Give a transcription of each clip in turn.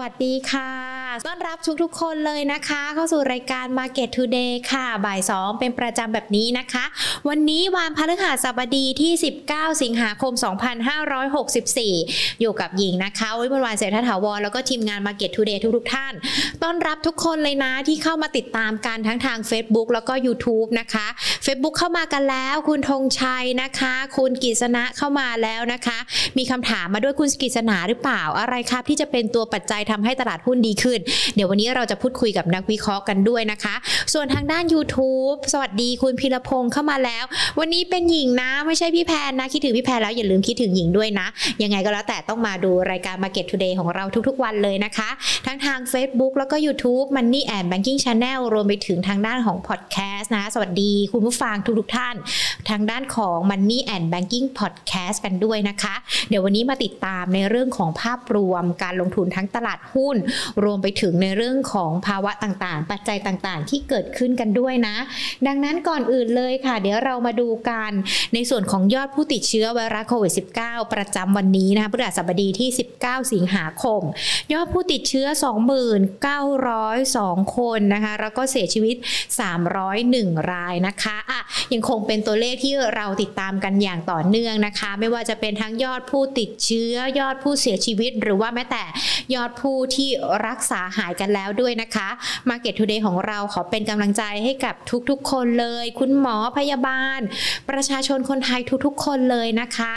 วัสดีค่ะ ต้อนรับทุกทุกคนเลยนะคะ เข้าสู่รายการ Market Today ค่ะ บ่าย 2 เป็นประจำแบบนี้นะคะ วันนี้วันพฤหัสบดีที่ 19 สิงหาคม 2564 อยู่กับหญิงนะคะวิมลวันเศรษฐถาวรแล้วก็ทีมงาน Market Today ทุกทุกท่าน ต้อนรับทุกคนเลยนะที่เข้ามาติดตามกันทั้งทาง Facebook แล้วก็ YouTube นะคะ Facebook เข้ามากันแล้ว คุณธงชัยนะคะ คุณกิษณะเข้ามาแล้วนะคะ มีคำถามมาด้วยคุณกิษณาหรือเปล่าอะไรครับที่จะเป็นตัวปัจจัยทำให้ตลาดหุ้นดีขึ้นเดี๋ยววันนี้เราจะพูดคุยกับนักวิเคราะห์กันด้วยนะคะ ส่วนทางด้าน YouTube สวัสดีคุณพิรพงศ์เข้ามาแล้ว วันนี้เป็นหญิงนะไม่ใช่พี่แพนนะคิดถึงพี่แพนแล้วอย่าลืมคิดถึงหญิงด้วยนะ ยังไงก็แล้วแต่ต้องมาดูรายการ Market Today ของเราทุกๆ วันเลยนะคะ ทั้งทาง Facebook แล้วก็ YouTube Money and Banking Channel รวมไปถึงทางด้านของ Podcast นะ สวัสดีคุณผู้ฟังทุกๆท่าน ทางด้านของ Money and Banking Podcast กันด้วยนะคะ เดี๋ยววันนี้มาติดตามในเรื่องของภาพรวมการลงทุนทั้งตลาดหุ้น รวมไปถึงในเรื่องของภาวะต่างๆ ปัจจัยต่างๆ ที่เกิดขึ้นกันด้วยนะ ดังนั้นก่อนอื่นเลยค่ะ เดี๋ยวเรามาดูกันในส่วนของยอดผู้ติดเชื้อไวรัสโควิด -19 ประจำวันนี้นะคะพฤหัสบดีที่ 19 สิงหาคม ยอดผู้ติดเชื้อ 2902 คนนะคะ แล้วก็เสียชีวิต 301 รายนะคะอะยังคงเป็นตัวเลขที่เราติดตามกันอย่างต่อเนื่องนะคะ ไม่ว่าจะเป็นทั้งยอดผู้ติดเชื้อยอดผู้เสียชีวิต หรือว่าแม้แต่ยอดผู้ที่รักษาหายกันแล้วด้วยนะคะ Market Today ของเราขอเป็นกำลังใจให้กับทุกๆ คนเลย คุณหมอพยาบาล ประชาชนคนไทยทุกๆ คนเลยนะคะ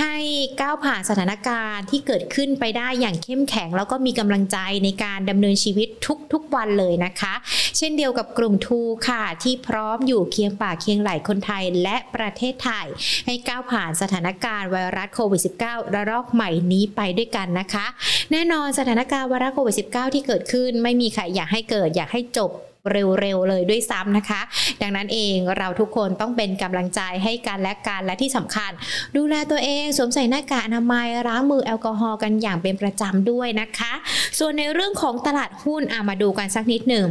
ให้ก้าวผ่านสถานการณ์ที่เกิดขึ้นไปได้อย่างเข้มแข็ง แล้วก็มีกำลังใจในการดำเนินชีวิตทุกๆ วันเลยนะคะ เช่นเดียวกับกลุ่มทูค่ะ ที่พร้อมอยู่เคียงป่าเคียงไหลคนไทยและประเทศไทย ให้ก้าวผ่านสถานการณ์ไวรัสโควิด -19 ระลอกใหม่นี้ไปด้วยกันนะคะ แน่นอนสถานการณ์ไวรัสโควิด -19 ที่เกิดขึ้น ไม่มีใครอยากให้เกิด อยากให้จบเร็วๆเลยด้วยซ้ำนะคะ ดังนั้นเองเราทุกคนต้องเป็นกำลังใจให้กันและกันและที่สำคัญ ดูแลตัวเองสวมใส่หน้ากากอนามัยล้างมือแอลกอฮอล์กันอย่างเป็นประจำด้วยนะคะ ส่วนในเรื่องของตลาดหุ้นอามาดูกันสักนิดหนึ่ง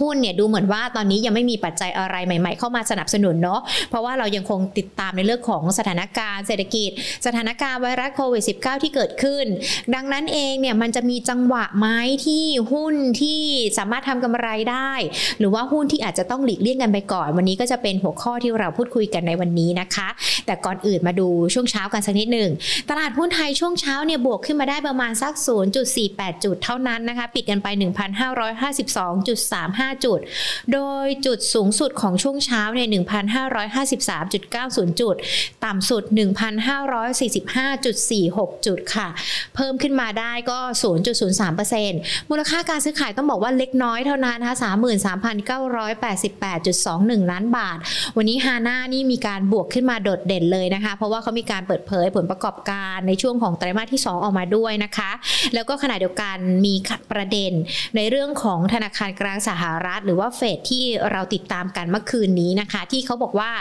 หุ้นเนี่ยดูเหมือนว่าตอนนี้ยังไม่มีปัจจัยอะไรใหม่ ๆ เข้ามาสนับสนุนเนาะเพราะว่าเรายังคงติดตามในเรื่องของสถานการณ์เศรษฐกิจ สถานการณ์ไวรัสโควิด -19 ที่เกิดขึ้น ดังนั้นเองเนี่ยมันจะมีจังหวะไหมที่หุ้นที่สามารถทำกำไรได้ หรือว่าหุ้นที่อาจจะต้องหลีกเลี่ยงกันไปก่อน วันนี้ก็จะเป็นหัวข้อที่เราพูดคุยกันในวันนี้นะคะ แต่ก่อนอื่นมาดูช่วงเช้ากันสักนิดหนึ่งตลาดหุ้นไทยช่วงเช้าเนี่ยบวกขึ้นมาได้ประมาณสัก 0.48 จุดเท่านั้นนะคะ ปิดกันไป 1,552.35จุด โดยจุดสูงสุดของช่วงเช้าเนี่ย1,553.90 จุด ต่ำสุด 1,545.46 จุดค่ะ เพิ่มขึ้นมาได้ก็ 0.03%มูลค่าการซื้อขายต้องบอกว่าเล็กน้อยเท่านั้นนะคะ33,988.21 ล้านบาท วันนี้ฮาน่านี่มีการบวกขึ้นมาโดดเด่นเลยนะคะ เพราะว่าเขามีการเปิดเผยผลประกอบการในช่วงของไตรมาสที่ 2 ออกมาด้วยนะคะ แล้วก็ขณะเดียวกันมีประเด็นในเรื่องของธนาคารกลางสหรัฐหรือว่าเฟดที่เราติดตามกันเมื่อคืนนี้นะคะ ที่เขาบอกว่า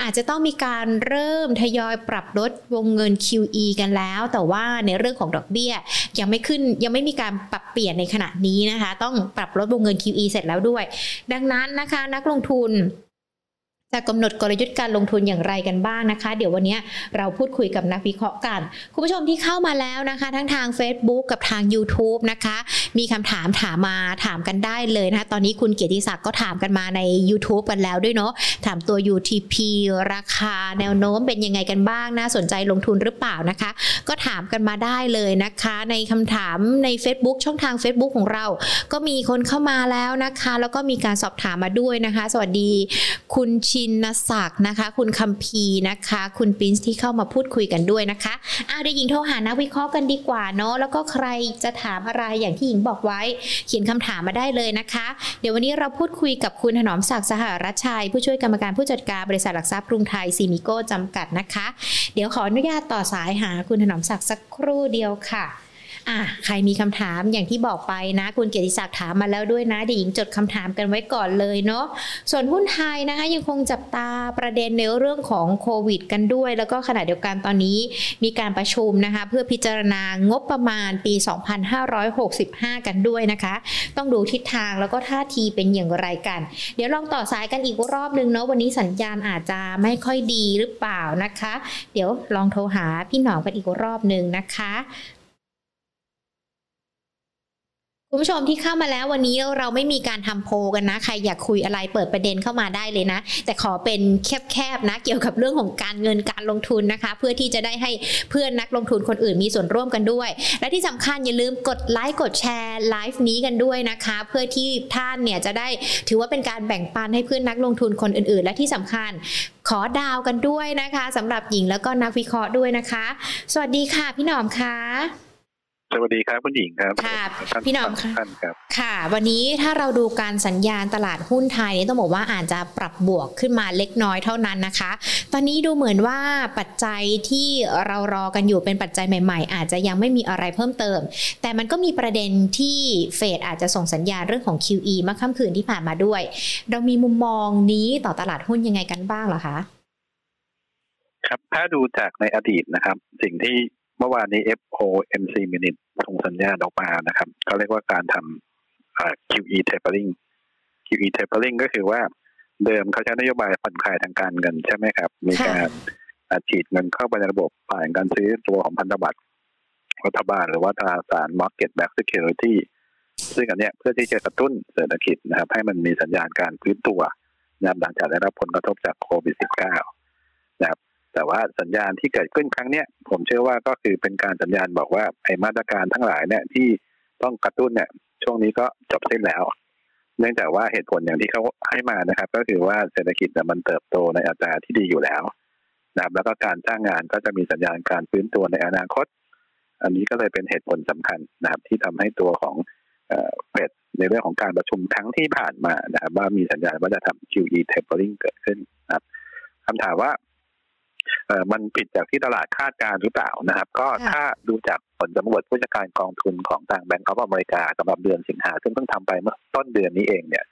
อาจจะต้องมีการเริ่มทยอยปรับลดวงเงิน QE กันแล้ว แต่ว่าในเรื่องของดอกเบี้ยยังไม่ขึ้นยังไม่มีการปรับเปลี่ยนในขณะนี้นะคะ ต้องปรับลดวงเงิน QE เสร็จแล้วด้วย ดังนั้นนะคะ นักลงทุน จะกำหนดกลยุทธ์การลงทุนอย่างไรกันบ้างนะคะ เดี๋ยววันนี้เราพูดคุยกับนักวิเคราะห์กัน คุณผู้ชมที่เข้ามาแล้วนะคะ ทั้งทาง Facebook กับทาง YouTube นะคะ มีคำถามถามมาถามกันได้เลยนะคะ ตอนนี้คุณเกียรติศักดิ์ก็ถามกันมาใน YouTube กันแล้วด้วยเนาะถามตัว UTP ราคาแนวโน้มเป็นยังไงกันบ้างน่าสนใจลงทุนหรือเปล่านะคะ ก็ถามกันมาได้เลยนะคะ ในคำถามใน Facebook ช่องทาง Facebook ของเรา ก็มีคนเข้ามาแล้วนะคะ แล้วก็มีการสอบถามมาด้วยนะคะ สวัสดีคุณชินศักดิ์นะคะ คุณคัมพีนะคะ คุณปรินซ์ที่เข้ามาพูดคุยกันด้วยนะคะเอาเดี๋ยวหญิงโทรหานักวิเคราะห์กันดีกว่าเนาะแล้วก็ใครจะถามอะไรอย่างที่หญิงบอกไว้ เขียนคำถามมาได้เลยนะคะ เดี๋ยววันนี้เราพูดคุยกับคุณถนอมศักดิ์สหรัชชัย ผู้ช่วยกรรมการผู้จัดการบริษัทหลักทรัพย์กรุงไทยซีมิโก้จำกัดนะคะ เดี๋ยวขออนุญาตต่อสายหาคุณถนอมศักดิ์สักครู่เดียวค่ะ อะใครมีคำถามอย่างที่บอกไปนะ คุณเกียรติศักดิ์ถามมาแล้วด้วยนะเดี๋ยวหญิงจดคำถามกันไว้ก่อนเลยเนาะส่วนหุ้นไทยนะคะยังคงจับตาประเด็นในเรื่องของโควิด กันด้วย แล้วก็ขณะเดียวกันตอนนี้มีการประชุมนะคะ เพื่อพิจารณางบประมาณปี 2565 กันด้วยนะคะ ต้องดูทิศทางแล้วก็ท่าทีเป็นอย่างไรกัน เดี๋ยวลองต่อสายกันอีกรอบนึงเนาะวันนี้สัญญาณอาจจะไม่ค่อยดีหรือเปล่านะคะ เดี๋ยวลองโทรหาพี่หนอมกันอีกรอบนึงนะคะ คุณผู้ชมที่เข้ามาแล้ววันนี้เราไม่มีการทำโพกันนะ ใครอยากคุยอะไรเปิดประเด็นเข้ามาได้เลยนะ แต่ขอเป็นแคบๆนะ เกี่ยวกับเรื่องของการเงินการลงทุนนะคะ เพื่อที่จะได้ให้เพื่อนนักลงทุนคนอื่นมีส่วนร่วมกันด้วย และที่สำคัญอย่าลืมกดไลค์กดแชร์ไลฟ์นี้กันด้วยนะคะ เพื่อที่ท่านเนี่ยจะได้ถือว่าเป็นการแบ่งปันให้เพื่อนนักลงทุนคนอื่น ๆ และที่สำคัญขอดาวกันด้วยนะคะสำหรับหญิงแล้วก็นักวิเคราะห์ด้วยนะคะ สวัสดีค่ะพี่หนอมค่ะ สวัสดีครับคุณหญิงครับค่ะท่าพี่หนอมค่ะท่านครับค่ะ วันนี้ถ้าเราดูการสัญญาณตลาดหุ้นไทยนี่ต้องบอกว่าอาจจะปรับบวกขึ้นมาเล็กน้อยเท่านั้นนะคะ ตอนนี้ดูเหมือนว่าปัจจัยที่เรารอกันอยู่เป็นปัจจัยใหม่ ๆ อาจจะยังไม่มีอะไรเพิ่มเติม แต่มันก็มีประเด็นที่เฟดอาจจะส่งสัญญาณเรื่องของ QE เมื่อค่ำคืนที่ผ่านมาด้วย เรามีมุมมองนี้ต่อตลาดหุ้นยังไงกันบ้างเหรอคะครับถ้าดูจากในอดีตนะครับ สิ่งที่ เมื่อวานนี้ FOMC minute ส่งสัญญาณออกมานะครับก็เรียกว่าการทำอ่า QE tapering QE tapering ก็คือว่าเดิมเขาใช้นโยบายผ่อนคลายทางการเงินใช่ไหมครับ มีการอัดฉีดเงินเข้าไปในระบบผ่านการซื้อตัวของพันธบัตรรัฐบาลหรือว่าตราสาร market back security ซึ่งอันเนี้ยเพื่อที่จะกระตุ้นเศรษฐกิจนะครับ ให้มันมีสัญญาณการฟื้นตัวนะครับหลังจากได้รับผลกระทบจากโควิด -19 นะครับ แต่ว่าสัญญาณที่เกิดขึ้นครั้งเนี้ยผมเชื่อว่าก็คือเป็นการสัญญาณบอกว่าไอ้มาตรการทั้งหลายเนี่ยที่ต้องกระตุ้นเนี่ย ช่วงนี้ก็จบสิ้นแล้ว เนื่องจากว่าเหตุผลอย่างที่เขาให้มานะครับ ก็คือว่าเศรษฐกิจมันเติบโตในอัตราที่ดีอยู่แล้วนะครับแล้วก็การจ้างงานก็จะมีสัญญาณการฟื้นตัวในอนาคต อันนี้ก็เลยเป็นเหตุผลสำคัญนะครับ ที่ทำให้ตัวของเฟดในเรื่องของการประชุมครั้งที่ผ่านมานะครับว่ามีสัญญาณว่าจะทำ QE tapering เกิดขึ้นนะครับคำถามว่า มันผิดจากที่ตลาดคาดการณ์หรือเปล่านะครับ ก็ค่ะถ้าดูจากผลสำรวจผู้จัดการกองทุนของทางแบงก์ออฟอเมริกาสำหรับเดือนสิงหาซึ่งเพิ่งทำไปเมื่อต้นเดือนนี้เองเนี่ย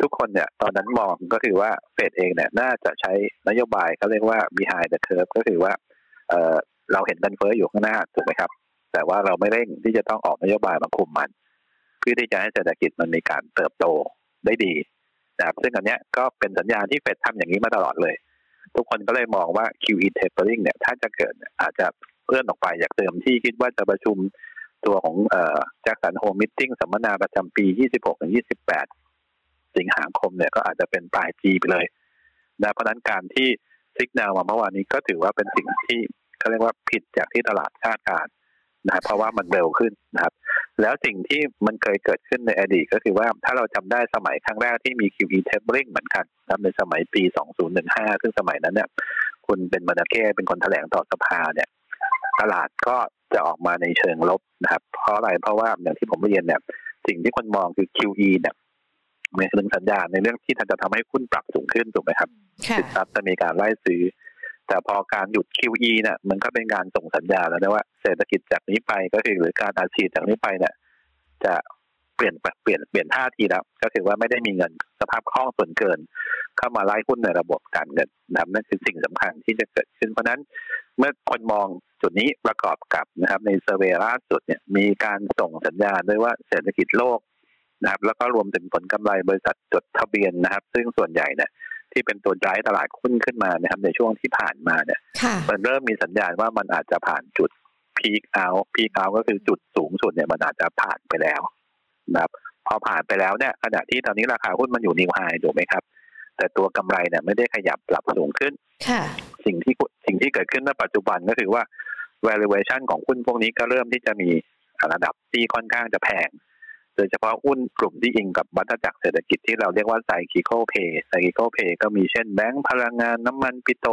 ทุกคนเนี่ยตอนนั้นมองก็คือว่าเฟดเองเนี่ยน่าจะใช้นโยบายเขาเรียกว่า behind the curve ก็คือว่าเออเราเห็นเงินเฟ้ออยู่ข้างหน้าถูกไหมครับ แต่ว่าเราไม่เร่งที่จะต้องออกนโยบายมาคุมมัน เพื่อที่จะให้เศรษฐกิจมันมีการเติบโตได้ดีนะครับซึ่งอันเนี้ยก็เป็นสัญญาณที่เฟดทำอย่างนี้มาตลอดเลย ทุกคนก็เลยมองว่า QE tapering เนี่ย ถ้าจะเกิดอาจจะเลื่อนออกไปจากเดิมที่คิดว่าจะประชุมตัวของ Jackson Hole meeting สัมมนาประจำปี 26 ถึง 28 สิงหาคมเนี่ยก็อาจจะเป็นปลายปีไปเลยนะเพราะนั้นการที่ซิกแนลมาเมื่อวานนี้ก็ถือว่าเป็นสิ่งที่เขาเรียกว่าผิดจากที่ตลาดคาดการณ์นะครับเพราะว่ามันเร็วขึ้นนะครับ แล้วสิ่งที่มันเคยเกิดขึ้นในอดีตก็คือว่าถ้าเราจำได้สมัยครั้งแรกที่มี QE tapering เหมือนกันนะครับในสมัยปี 2015 ซึ่งสมัยนั้นเนี่ยคุณเป็นมาดาเก้เป็นคนแถลงต่อสภาเนี่ย ตลาดก็จะออกมาในเชิงลบนะครับ เพราะอะไรเพราะว่าอย่างที่ผมเรียนเนี่ยสิ่งที่คนมองคือ QE เนี่ยมันเป็นสัญญาณในเรื่องที่จะทำให้หุ้นปรับสูงขึ้นถูกไหมครับค่ะสินทรัพย์จะมีการไล่ซื้อ แต่พอการหยุด QE เนี่ยมันก็เป็นการส่งสัญญาณแล้วนะว่าเศรษฐกิจจากนี้ไปก็คือหรือการอาชีพจากนี้ไปเนี่ยจะเปลี่ยนเปลี่ยนเปลี่ยนท่าทีแล้ว ก็คือว่าไม่ได้มีเงินสภาพคล่องส่วนเกิน เข้ามาไล่หุ้นในระบบการเงินนะครับนั่นคือสิ่งสำคัญที่จะเกิดขึ้นเพราะนั้นเมื่อคนมองจุดนี้ประกอบกับนะครับ ในเซเวล่าสุดเนี่ยมีการส่งสัญญาณด้วยว่าเศรษฐกิจโลกนะครับแล้วก็รวมถึงผลกำไรบริษัทจดทะเบียนนะครับ ซึ่งส่วนใหญ่เนี่ย ที่เป็นตัวร้ายตลาดหุ้นขึ้นมานะครับในช่วงที่ผ่านมาเนี่ยค่ะมันเริ่มมีสัญญาณว่ามันอาจจะผ่านจุดพีคเอาพีคเอาก็คือจุดสูงสุดเนี่ยมันอาจจะผ่านไปแล้วนะครับพอผ่านไปแล้วเนี่ยขณะที่ตอนนี้ราคาหุ้นมันอยู่นิวไฮถูกไหมครับ แต่ตัวกำไรเนี่ยไม่ได้ขยับปรับสูงขึ้นค่ะสิ่งที่สิ่งที่เกิดขึ้นในปัจจุบันก็คือว่า valuation ของหุ้นพวกนี้ก็เริ่มที่จะมีระดับที่ค่อนข้างจะแพงโดยเฉพาะหุ้นกลุ่มที่อิงกับวัฏจักรเศรษฐกิจที่เราเรียกว่า cyclical play cyclical play ก็มีเช่นแบงก์พลังงานน้ำมันปิโตร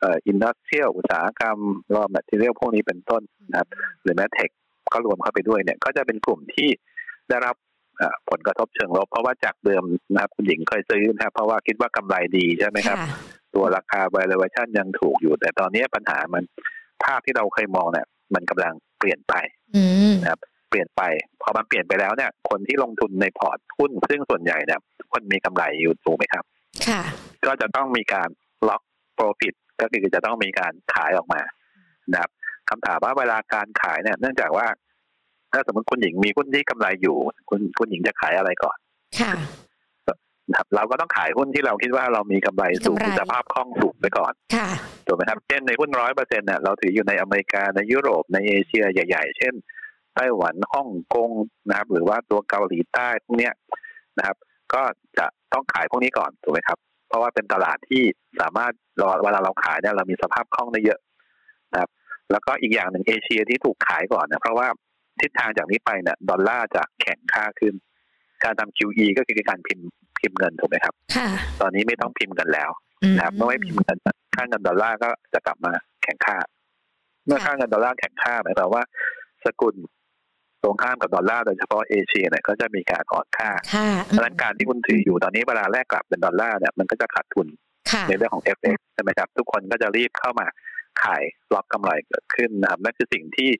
เอ่อ industrial อุตสาหกรรม raw material พวกนี้เป็นต้นนะครับหรือแม้ tech ก็รวมเข้าไปด้วยเนี่ยก็จะเป็นกลุ่มที่ได้รับเอ่อผลกระทบเชิงลบ เพราะว่าจากเดิมนะครับคุณหญิงเคยซื้อนะครับเพราะว่าคิดว่ากำไรดีใช่ไหมครับค่ะตัวราคา valuation ยังถูกอยู่ แต่ตอนนี้ปัญหามันภาพที่เราเคยมองเนี่ยมันกำลังเปลี่ยนไปอืมนะครับเปลี่ยนไป พอมันเปลี่ยนไปแล้วเนี่ย คนที่ลงทุนในพอร์ตหุ้น ซึ่งส่วนใหญ่เนี่ย คนมีกำไรอยู่ถูกไหมครับ ค่ะ ก็จะต้องมีการ lock profit ก็คือจะต้องมีการขายออกมานะครับคำถามว่าเวลาการขายเนี่ย เนื่องจากว่า ถ้าสมมติคุณหญิงมีหุ้นที่กำไรอยู่ คุณคุณหญิงจะขายอะไรก่อน ค่ะนะครับเราก็ต้องขายหุ้นที่เราคิดว่าเรามีกำไรสูงกำไรมีสภาพคล่องสูงไปก่อน ค่ะถูกไหมครับ เช่นในหุ้นร้อยเปอร์เซ็นต์เนี่ยเราถืออยู่ในอเมริกาในยุโรปในเอเชียใหญ่ ๆ เช่น ไต้หวันฮ่องกงนะครับ หรือว่าตัวเกาหลีใต้พวกเนี้ยนะครับ ก็จะต้องขายพวกนี้ก่อนถูกไหมครับ เพราะว่าเป็นตลาดที่สามารถเราเวลาเราขายเนี่ยเรามีสภาพคล่องได้เยอะนะครับ แล้วก็อีกอย่างหนึ่งเอเชียที่ถูกขายก่อนเนี่ยเพราะว่าทิศทางจากนี้ไปเนี่ยดอลลาร์จะแข็งค่าขึ้น การทำ QE ก็คือการพิมพ์พิมพ์เงินถูกไหมครับค่ะตอนนี้ไม่ต้องพิมพ์กันแล้วนะครับเมื่อไม่พิมพ์เงินค่าเงินดอลลาร์ก็จะกลับมาแข็งค่า เมื่อค่าเงินดอลลาร์แข็งค่าหมายความว่า สกุล ตรงข้ามกับดอลลาร์โดยเฉพาะเอเชียเนี่ยก็จะมีการอ่อนค่าค่ะเพราะฉะนั้นการที่คุณถืออยู่ตอนนี้เวลาแลกกลับเป็นดอลลาร์เนี่ยมันก็จะขาดทุนค่ะในเรื่องของ FX ใช่ไหมครับ ทุกคนก็จะรีบเข้ามาขายล็อกกำไรเกิดขึ้นนะครับนั่นคือสิ่งที่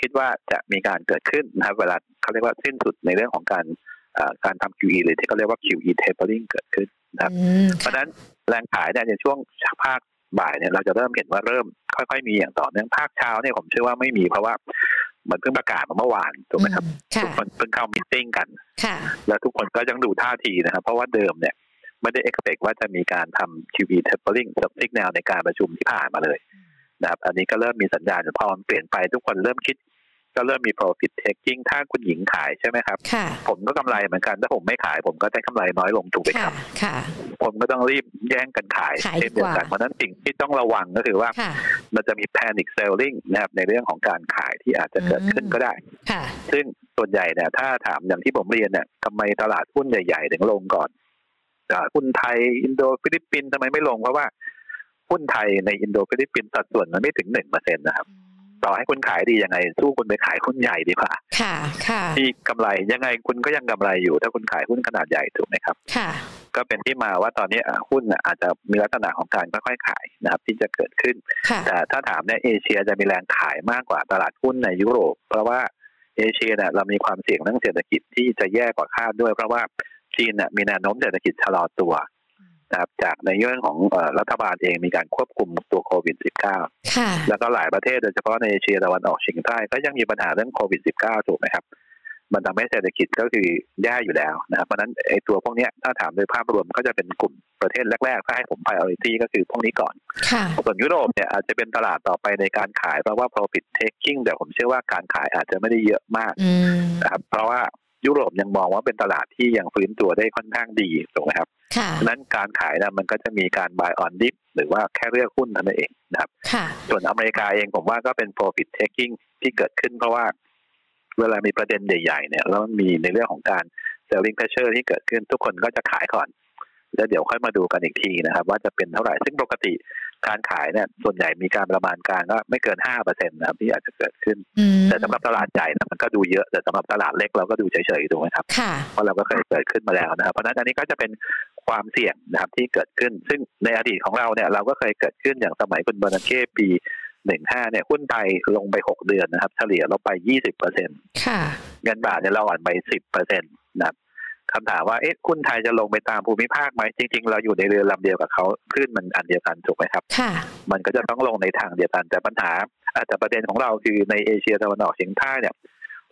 คิดว่าจะมีการเกิดขึ้นนะครับ เวลาเขาเรียกว่าสิ้นสุดในเรื่องของการเอ่อการทำ QE หรือที่เขาเรียกว่า QE tapering เกิดขึ้นนะครับอืมเพราะฉะนั้นแรงขายเนี่ยในช่วงภาคบ่ายเนี่ยเราจะเริ่มเห็นว่าเริ่มค่อยๆมีอย่างต่อเนื่องภาคเช้าเนี่ยผมเชื่อว่าไม่มีเพราะว่าเห มือนเพิ่งประกาศมาเมื่อวานถูกไหมครับค่ะทุกคนเพิ่งเข้ามิ팅กันค่ะแล้วทุกคนก็ยังดูท่าทีนะครับ เพราะว่าเดิมเนี่ยไม่ได้ expect ว่าจะมีการทำ QE tapering สับซิกแนวในการประชุมที่ผ่านมาเลยนะครับ อันนี้ก็เริ่มมีสัญญาณพอมันเปลี่ยนไปทุกคนเริ่มคิด ก็เริ่มมี profit taking ถ้าคุณหญิงขายใช่ไหมครับค่ะผมก็กำไรเหมือนกัน ถ้าผมไม่ขายผมก็ได้กำไรน้อยลงถูกไหมคค่ะรับค่ะผมก็ต้องรีบแย่งกันขายขายดีเช่นเดียวกันกว่าเพราะฉะนั้นสิ่งที่ต้องระวังก็คือว่าค่ะมันจะมี panic selling นะครับในเรื่องของการขายที่อาจจะเกิดขึ้นก็ได้ค่ะซึ่งส่วนใหญ่เนี่ยถ้าถามอย่างที่ผมเรียนเนี่ยทำไมตลาดหุ้นใหญ่ๆถึงลงก่อนตลาดหุ้นไทยอินโดฟิลิปปินส์ทำไมไม่ลงเพราะว่าหุ้นไทยในอินโดฟิลิปปินส์สัดส่วนมันไม่ถึงหนึ่งเปอร์เซ็นต์นะครับ ต่อให้คุณขายดียังไง สู้คุณไปขายหุ้นใหญ่ดีกว่า ค่ะ ค่ะ ที่กำไรยังไงคุณก็ยังกำไรอยู่ ถ้าคุณขายหุ้นขนาดใหญ่ถูกไหมครับ ค่ะ ก็เป็นที่มาว่าตอนนี้อะหุ้นอะอาจจะมีลักษณะของการค่อยๆขายนะครับ ที่จะเกิดขึ้นค่ะแต่ถ้าถามเนี่ยเอเชียจะมีแรงขายมากกว่าตลาดหุ้นในยุโรป เพราะว่าเอเชียเนี่ยเรามีความเสี่ยงเรื่องเศรษฐกิจที่จะแย่กว่าคาดด้วย เพราะว่าจีนเนี่ยมีแนวโน้มเศรษฐกิจชะลอตัว นะครับจากในเรื่องของเอ่อรัฐบาลเองมีการควบคุมตัวโควิด -19 ค่ะแล้วก็หลายประเทศโดยเฉพาะในเอเชียตะวันออกเฉียงใต้ก็ยังมีปัญหาเรื่องโควิด -19 ถูกไหมครับ มันทำให้เศรษฐกิจก็คือแย่อยู่แล้วนะครับเพราะฉะนั้นไอ้ตัวพวกเนี้ยถ้าถามโดยภาพรวมก็จะเป็นกลุ่มประเทศแรกๆ ถ้าให้ผม priority ก็คือพวกนี้ก่อนค่ะส่วนยุโรปเนี่ยอาจจะเป็นตลาดต่อไปในการขายเพราะว่า profit taking แต่ผมเชื่อว่าการขายอาจจะไม่ได้เยอะมากอืมนะครับเพราะว่ายุโรปยังมองว่าเป็นตลาดที่ยังฟื้นตัวได้ค่อนข้างดีถูกไหมครับค่ะ ฉะนั้นการขายนะมันก็จะมีการ buy on dip หรือว่าแค่เลือกหุ้นเท่านั้นเองนะครับค่ะส่วนอเมริกาเองผมว่าก็เป็น profit taking ที่เกิดขึ้นเพราะว่า เวลามีประเด็นใหญ่ ๆ เนี่ยแล้วมันมีในเรื่องของการ selling pressure ที่เกิดขึ้นทุกคนก็จะขายก่อน แล้วเดี๋ยวค่อยมาดูกันอีกทีนะครับ ว่าจะเป็นเท่าไหร่ซึ่งปกติ การขายเนี่ยส่วนใหญ่มีการประมาณการก็ไม่เกินห้าเปอร์เซ็นต์นะครับที่อาจจะเกิดขึ้นอืมแต่สำหรับตลาดใหญ่นะมันก็ดูเยอะแต่สำหรับตลาดเล็กเราก็ดูเฉยๆถูกไหมครับค่ะเพราะเราก็เคยเกิดขึ้นมาแล้วนะครับ เพราะฉะนั้นอันนี้ก็จะเป็นความเสี่ยงนะครับที่เกิดขึ้น ซึ่งในอดีตของเราเนี่ยเราก็เคยเกิดขึ้นอย่างสมัยคุณเบอร์นันเก้ปีหนึ่งห้าเนี่ยหุ้นไทยลงไปหกเดือนนะครับ เฉลี่ยลงไปยี่สิบเปอร์เซ็นค่ะเงินบาทเนี่ยเราอ่อนไปสิบเปอร์เซ็นต์นะครับ คำถามว่าเอ๊ะหุ้นไทยจะลงไปตามภูมิภาคไหมจริง ๆ เราอยู่ในเรือลำเดียวกับเขาคลื่นมันอันเดียวกันถูกไหมครับค่ะมันก็จะต้องลงในทางเดียวกันแต่ปัญหาอาจจะประเด็นของเราคือในเอเชียตะวันออกเฉียงใต้เนี่ย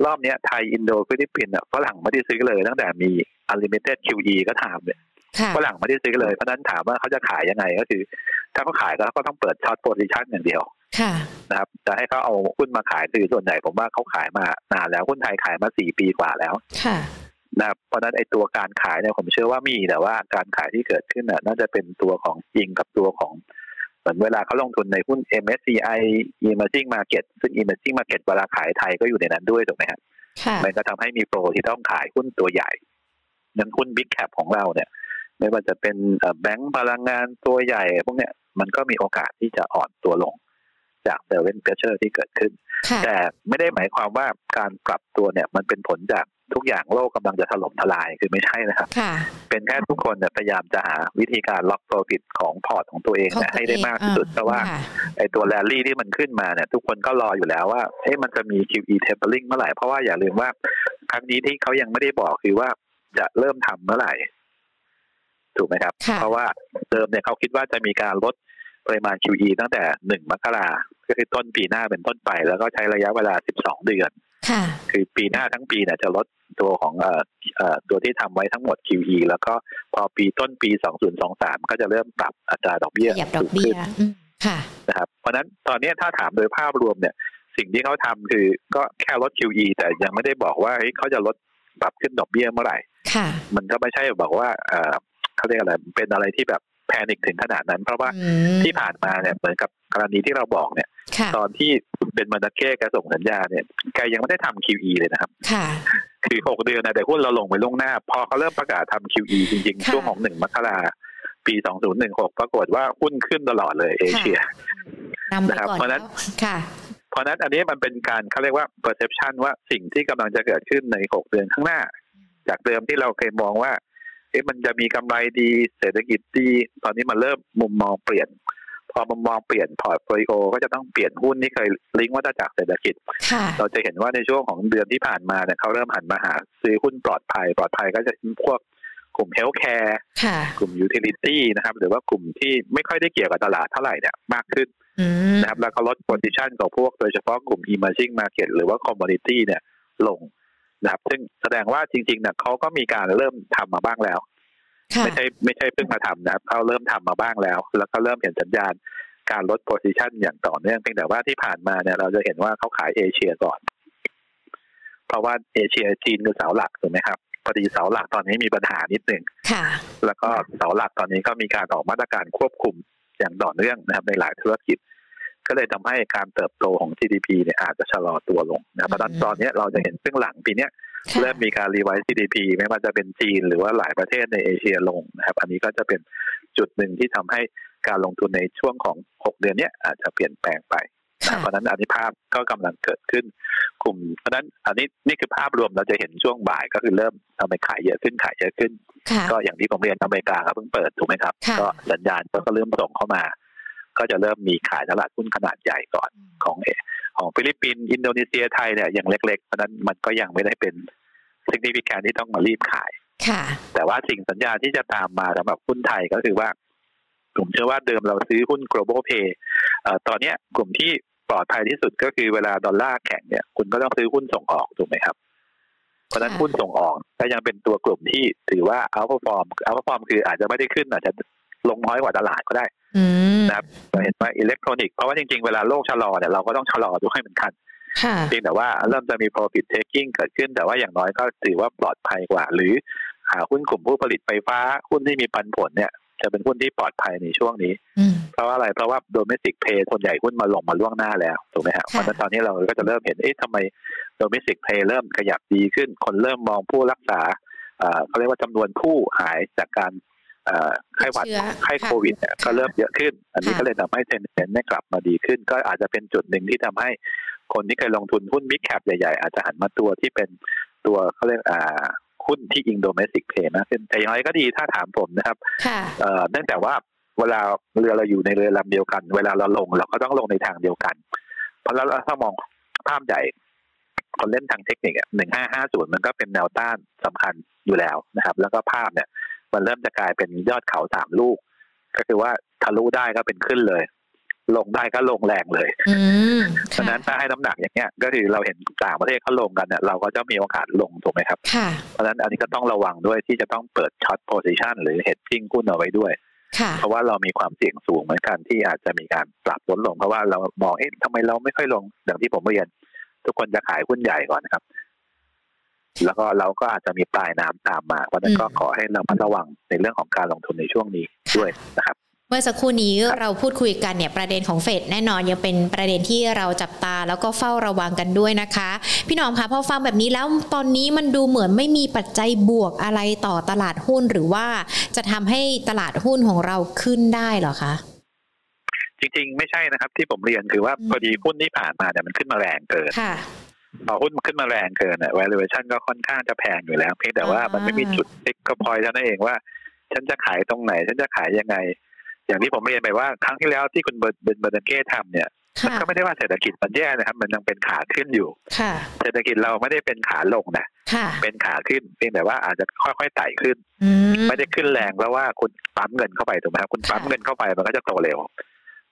รอบเนี้ยไทย อินโดฟิลิปปินส์อะฝรั่งไม่ได้ซื้อเลยตั้งแต่มี unlimited QE ก็ถามเนี่ยค่ะฝรั่งไม่ได้ซื้อเลยเพราะฉะนั้นถามว่าเขาจะขายยังไงก็คือ ถ้าเขาขายก็เขาก็ต้องเปิดช็อตโพซิชันอย่างเดียวค่ะนะครับจะให้เขาเอาหุ้นมาขายคือส่วนใหญ่ผมว่าเขาขายมานานแล้วหุ้นไทยขายมาสี่ปีกว่าแล้วค่ะ นะครับเพราะฉะนั้นไอ้ตัวการขายเนี่ยผมเชื่อว่ามีแต่ว่าการขายที่เกิดขึ้นน่ะน่าจะเป็นตัวของจริงกับตัวของเหมือนเวลาเขาลงทุนในหุ้น MSCI Emerging Market ซึ่ง Emerging Market เวลาขายไทยก็อยู่ในนั้นด้วยถูกไหมครับค่ะมันก็ทำให้มี flow ที่ต้องขายหุ้นตัวใหญ่อย่างหุ้น Big Cap ของเราเนี่ย ไม่ว่าจะเป็นแบงก์พลังงานตัวใหญ่พวกเนี้ยมันก็มีโอกาสที่จะอ่อนตัวลงจาก selling pressure ที่เกิดขึ้นค่ะแต่ไม่ได้หมายความว่าการปรับตัวเนี่ย มันเป็นผลจาก ทุกอย่างโลกกำลังจะถล่มทลายคือไม่ใช่นะครับค่ะเป็นแค่ทุกคนเนี่ยพยายามจะหาวิธีการ lock profit ของพอร์ตของตัวเองของเนี่ยตัวให้ได้มากที่สุดเองเพราะว่าค่ะไอ้ตัวแรลลี่ที่มันขึ้นมาเนี่ยทุกคนก็รออยู่แล้วว่าเอ๊ะมันจะมี QE tapering เมื่อไหร่ เพราะว่าอย่าลืมว่า ครั้งนี้ที่เขายังไม่ได้บอกคือว่าจะเริ่มทำเมื่อไหร่ ถูกไหมครับค่ะเพราะว่าเดิมเนี่ยเขาคิดว่าจะมีการลดปริมาณ QE ตั้งแต่หนึ่งมกราก็คือต้นปีหน้าเป็นต้นไป แล้วก็ใช้ระยะเวลา 12 เดือนค่ะคือปีหน้าทั้งปีเนี่ยจะลด ตัวของเอ่อเอ่อตัวที่ทำไว้ทั้งหมด QE แล้วก็พอปีต้นปี 2023 ก็จะเริ่มปรับอัตราดอกเบี้ยขยับดอกสูงเบี้ขึ้ยนอืมค่ะนะครับเพราะฉะนั้นตอนนี้ถ้าถามโดยภาพรวมเนี่ย สิ่งที่เขาทำคือก็แค่ลด QE แต่ยังไม่ได้บอกว่าเฮ้ยเขาจะลดปรับขึ้นดอกเบี้ยเมื่อไหร่ค่ะมันก็ไม่ใช่บอกว่าเออเขาเรียกอะไรเป็นอะไรที่แบบแพนิคถึงขนาดนั้น เพราะว่าอืมที่ผ่านมาเนี่ยเหมือนกับ กรณีที่เราบอกเนี่ยค่ะตอนที่เป็นมานาเก้แกส่งสัญญาเนี่ยแกยังไม่ได้ทำ QE เลยนะครับค่ะคือหกเดือนนะแต่หุ้นเราลงไปล่วงหน้า พอเขาเริ่มประกาศทำ QE จริงค่ะๆช่วงของหนึ่งมกราปี 2016 ปรากฏว่าหุ้นขึ้นตลอดเลยเอเชียนำไปนะครับก่อนเพราะฉะนั้นแล้วค่ะเพราะฉะนั้นอันนี้มันเป็นการเขาเรียกว่า perception ว่าสิ่งที่กำลังจะเกิดขึ้นใน 6 เดือนข้างหน้า จากเดิมที่เราเคยมองว่าเอ๊ะมันจะมีกำไรดีเศรษฐกิจดี ตอนนี้มันเริ่มมุมมองเปลี่ยนพ อมุมมองเปลี่ยน portfolio ก็จะต้องเปลี่ยนหุ้นที่เคยลิงก์วัฏจักรเศรษฐกิจค่ะเราจะเห็นว่าในช่วงของเดือนที่ผ่านมาเนี่ยเขาเริ่มหันมาหาซื้อหุ้นปลอดภัย ปลอดภัยก็จะเป็นพวกกลุ่ม healthcare ค่ะกลุ่ม utility นะครับ หรือว่ากลุ่มที่ไม่ค่อยได้เกี่ยวกับตลาดเท่าไหร่เนี่ยมากขึ้นอืมนะครับแล้วก็ลด position ของพวกโดยเฉพาะกลุ่ม emerging market หรือว่า commodity เนี่ยลงนะครับ ซึ่งแสดงว่าจริงๆเนี่ยเขาก็มีการเริ่มทำมาบ้างแล้วค่ะ ไม่ใช่ไม่ใช่เพิ่งมาทำนะครับเขาเริ่มทำมาบ้างแล้ว แล้วก็เริ่มเห็นสัญญาณการลด position อย่างต่อเนื่องเพียงแต่ว่าที่ผ่านมาเนี่ยเราจะเห็นว่าเขาขายเอเชียก่อน เพราะว่าเอเชียจีนคือเสาหลักถูกไหมครับพอดีเสาหลักตอนนี้มีปัญหานิดหนึ่งค่ะแล้วก็เสาหลักตอนนี้ก็มีการออกมาตรการควบคุมอย่างต่อเนื่องนะครับในหลายธุรกิจ ก็เลยทำให้การเติบโตของ GDP เนี่ยอาจจะชะลอตัวลงนะครับเพราะฉะนั้นตอนนี้เราจะเห็นซึ่งหลังปีเนี้ยค่ะเริ่มมีการ revise GDP ไม่ว่าจะเป็นจีนหรือว่าหลายประเทศในเอเชียลงนะครับอันนี้ก็จะเป็นจุดหนึ่งที่ทำให้การลงทุนในช่วงของ 6 เดือนเนี้ยอาจจะเปลี่ยนแปลงไปนะค่ะเพราะฉะนั้นอันนี้ภาพก็กำลังเกิดขึ้นกลุ่ม เพราะฉะนั้นอันนี้นี่คือภาพรวมเราจะเห็นช่วงบ่ายก็คือเริ่มทำให้ขายเยอะขึ้นขายเยอะขึ้นค่ะก็อย่างที่ผมเรียนอเมริกาก็เพิ่งเปิดถูกไหมครับค่ะก็สัญญาณก็เริ่มส่งเข้ามา ก็จะเริ่มมีขายตลาดหุ้นขนาดใหญ่ก่อนของเอของฟิลิปปินส์อินโดนีเซียไทยเนี่ยยังเล็กๆเพราะฉะนั้นมันก็ยังไม่ได้เป็นสิ่งที่พิการที่ต้องมารีบขายค่ะ แต่ว่าสิ่งสัญญาณที่จะตามมาสำหรับหุ้นไทยก็คือว่า ผมเชื่อว่าเดิมเราซื้อหุ้น global play เอ่อตอนเนี้ยกลุ่มที่ปลอดภัยที่สุดก็คือเวลาดอลลาร์แข็งเนี่ยคุณก็ต้องซื้อหุ้นส่งออกถูกไหมครับเพราะฉะนั้นค่ะหุ้นส่งออกก็ยังเป็นตัวกลุ่มที่ถือว่า outperform outperform คืออาจจะไม่ได้ขึ้นอาจจะลงน้อยกว่าตลาดก็ได้อืม นะครับเราเห็นว่าอิเล็กทรอนิกส์เพราะว่าจริง ๆ เวลาโลกชะลอเนี่ยเราก็ต้องชะลอด้วยเหมือนกันค่ะเพียงแต่ว่าเริ่มจะมี profit taking เกิดขึ้น แต่ว่าอย่างน้อยก็ถือว่าปลอดภัยกว่า หรือหาหุ้นกลุ่มผู้ผลิตไฟฟ้าหุ้นที่มีปันผลเนี่ยจะเป็นหุ้นที่ปลอดภัยในช่วงนี้อืมเพราะว่าอะไรเพราะว่า domestic pay ส่วนใหญ่หุ้นมาลงมาล่วงหน้าแล้วถูกไหมฮะเพราะฉะนั้นตอนนี้เราก็จะเริ่มเห็นเอ๊ะทำไม domestic pay เริ่มขยับดีขึ้น คนเริ่มมองผู้รักษาเอ่อเขาเรียกว่าจำนวนผู้หายจากการเอ่อ ไข้หวัดเชื้อไข้ค่ะโควิดเนี่ยก็เริ่มเยอะขึ้น อันนี้ค่ะก็เลยทำให้เทรนด์เนี่ยกลับมาดีขึ้น ก็อาจจะเป็นจุดหนึ่งที่ทำให้คนที่เคยลงทุนหุ้น mid cap ใหญ่ๆ อาจจะหันมาตัวที่เป็นตัวเขาเรียกอ่าหุ้นที่อิง domestic pay มากขึ้นแต่อย่างไรก็ดีถ้าถามผมนะครับค่ะเอ่อเนื่องจากว่าเวลาเรือเราอยู่ในเรือลำเดียวกัน เวลาเราลงเราก็ต้องลงในทางเดียวกัน เพราะแล้วถ้ามองภาพใหญ่คนเล่นทางเทคนิคหนึ่งห้าห้าศูนย์มันก็เป็นแนวต้านสำคัญอยู่แล้วนะครับ แล้วก็ภาพเนี่ย มันเริ่มจะกลายเป็นยอดเขาสามลูก ก็คือว่าทะลุได้ก็เป็นขึ้นเลย ลงได้ก็ลงแรงเลยอืมฉะนั้นถ้าให้น้ำหนักอย่างเงี้ย ก็คือเราเห็นต่างประเทศเขาลงกันเนี่ยเราก็จะมีโอกาสลงถูกไหมครับค่ะเพราะฉะนั้นอันนี้ก็ต้องระวังด้วยที่จะต้องเปิด short position หรือ hedging หุ้นเอาไว้ด้วยค่ะเพราะว่าเรามีความเสี่ยงสูงเหมือนกันที่อาจจะมีการปรับลดลง เพราะว่าเรามองเอ๊ะทำไมเราไม่ค่อยลงอย่างที่ผมเรียน ทุกคนจะขายหุ้นใหญ่ก่อนนะครับ แล้วก็เราก็อาจจะมีปลายน้ำตามมาเพราะฉะนั้นก็อืมขอให้เราระวังในเรื่องของการลงทุนในช่วงนี้ด้วยนะครับเมื่อสักครู่นี้เราพูดคุยกันเนี่ยประเด็นของเฟดแน่นอนยังเป็นประเด็นที่เราจับตาแล้วก็เฝ้าระวังกันด้วยนะคะ พี่หน้อมคะพอฟังแบบนี้แล้วตอนนี้มันดูเหมือนไม่มีปัจจัยบวกอะไรต่อตลาดหุ้นหรือว่าจะทำให้ตลาดหุ้นของเราขึ้นได้เหรอคะจริงๆ ไม่ใช่นะครับที่ผมเรียนคือว่าอืมพอดีหุ้นที่ผ่านมาเนี่ยมันขึ้นมาแรงเกินค่ะ พอหุ้นมันขึ้นมาแรงเกินเนี่ย valuation ก็ค่อนข้างจะแพงอยู่แล้วเพียงแต่ว่าอ่ามัมันไม่มีจุดติ๊กก็พอยเท่านั้นเองว่า ฉันจะขายตรงไหน ฉันจะขายยังไง อย่างที่ผมเรียนไปว่าครั้งที่แล้วที่คุณเบิร์นเบนเบอร์เก้ทำเนี่ยมันค่ะก็ไม่ได้ว่าเศรษฐกิจมันแย่นะครับ มันยังเป็นขาขึ้นอยู่ค่ะเศรษฐกิจเราไม่ได้เป็นขาลงนะค่ะเป็นขาขึ้นเพียงแต่ว่าอาจจะค่อยๆไต่ขึ้นอืมไม่ได้ขึ้นแรงเพราะว่าคุณปั๊มเงินเข้าไปถูกไหมครับคุณปั๊มค่ะเงินเข้าไปมันก็จะโตเร็ว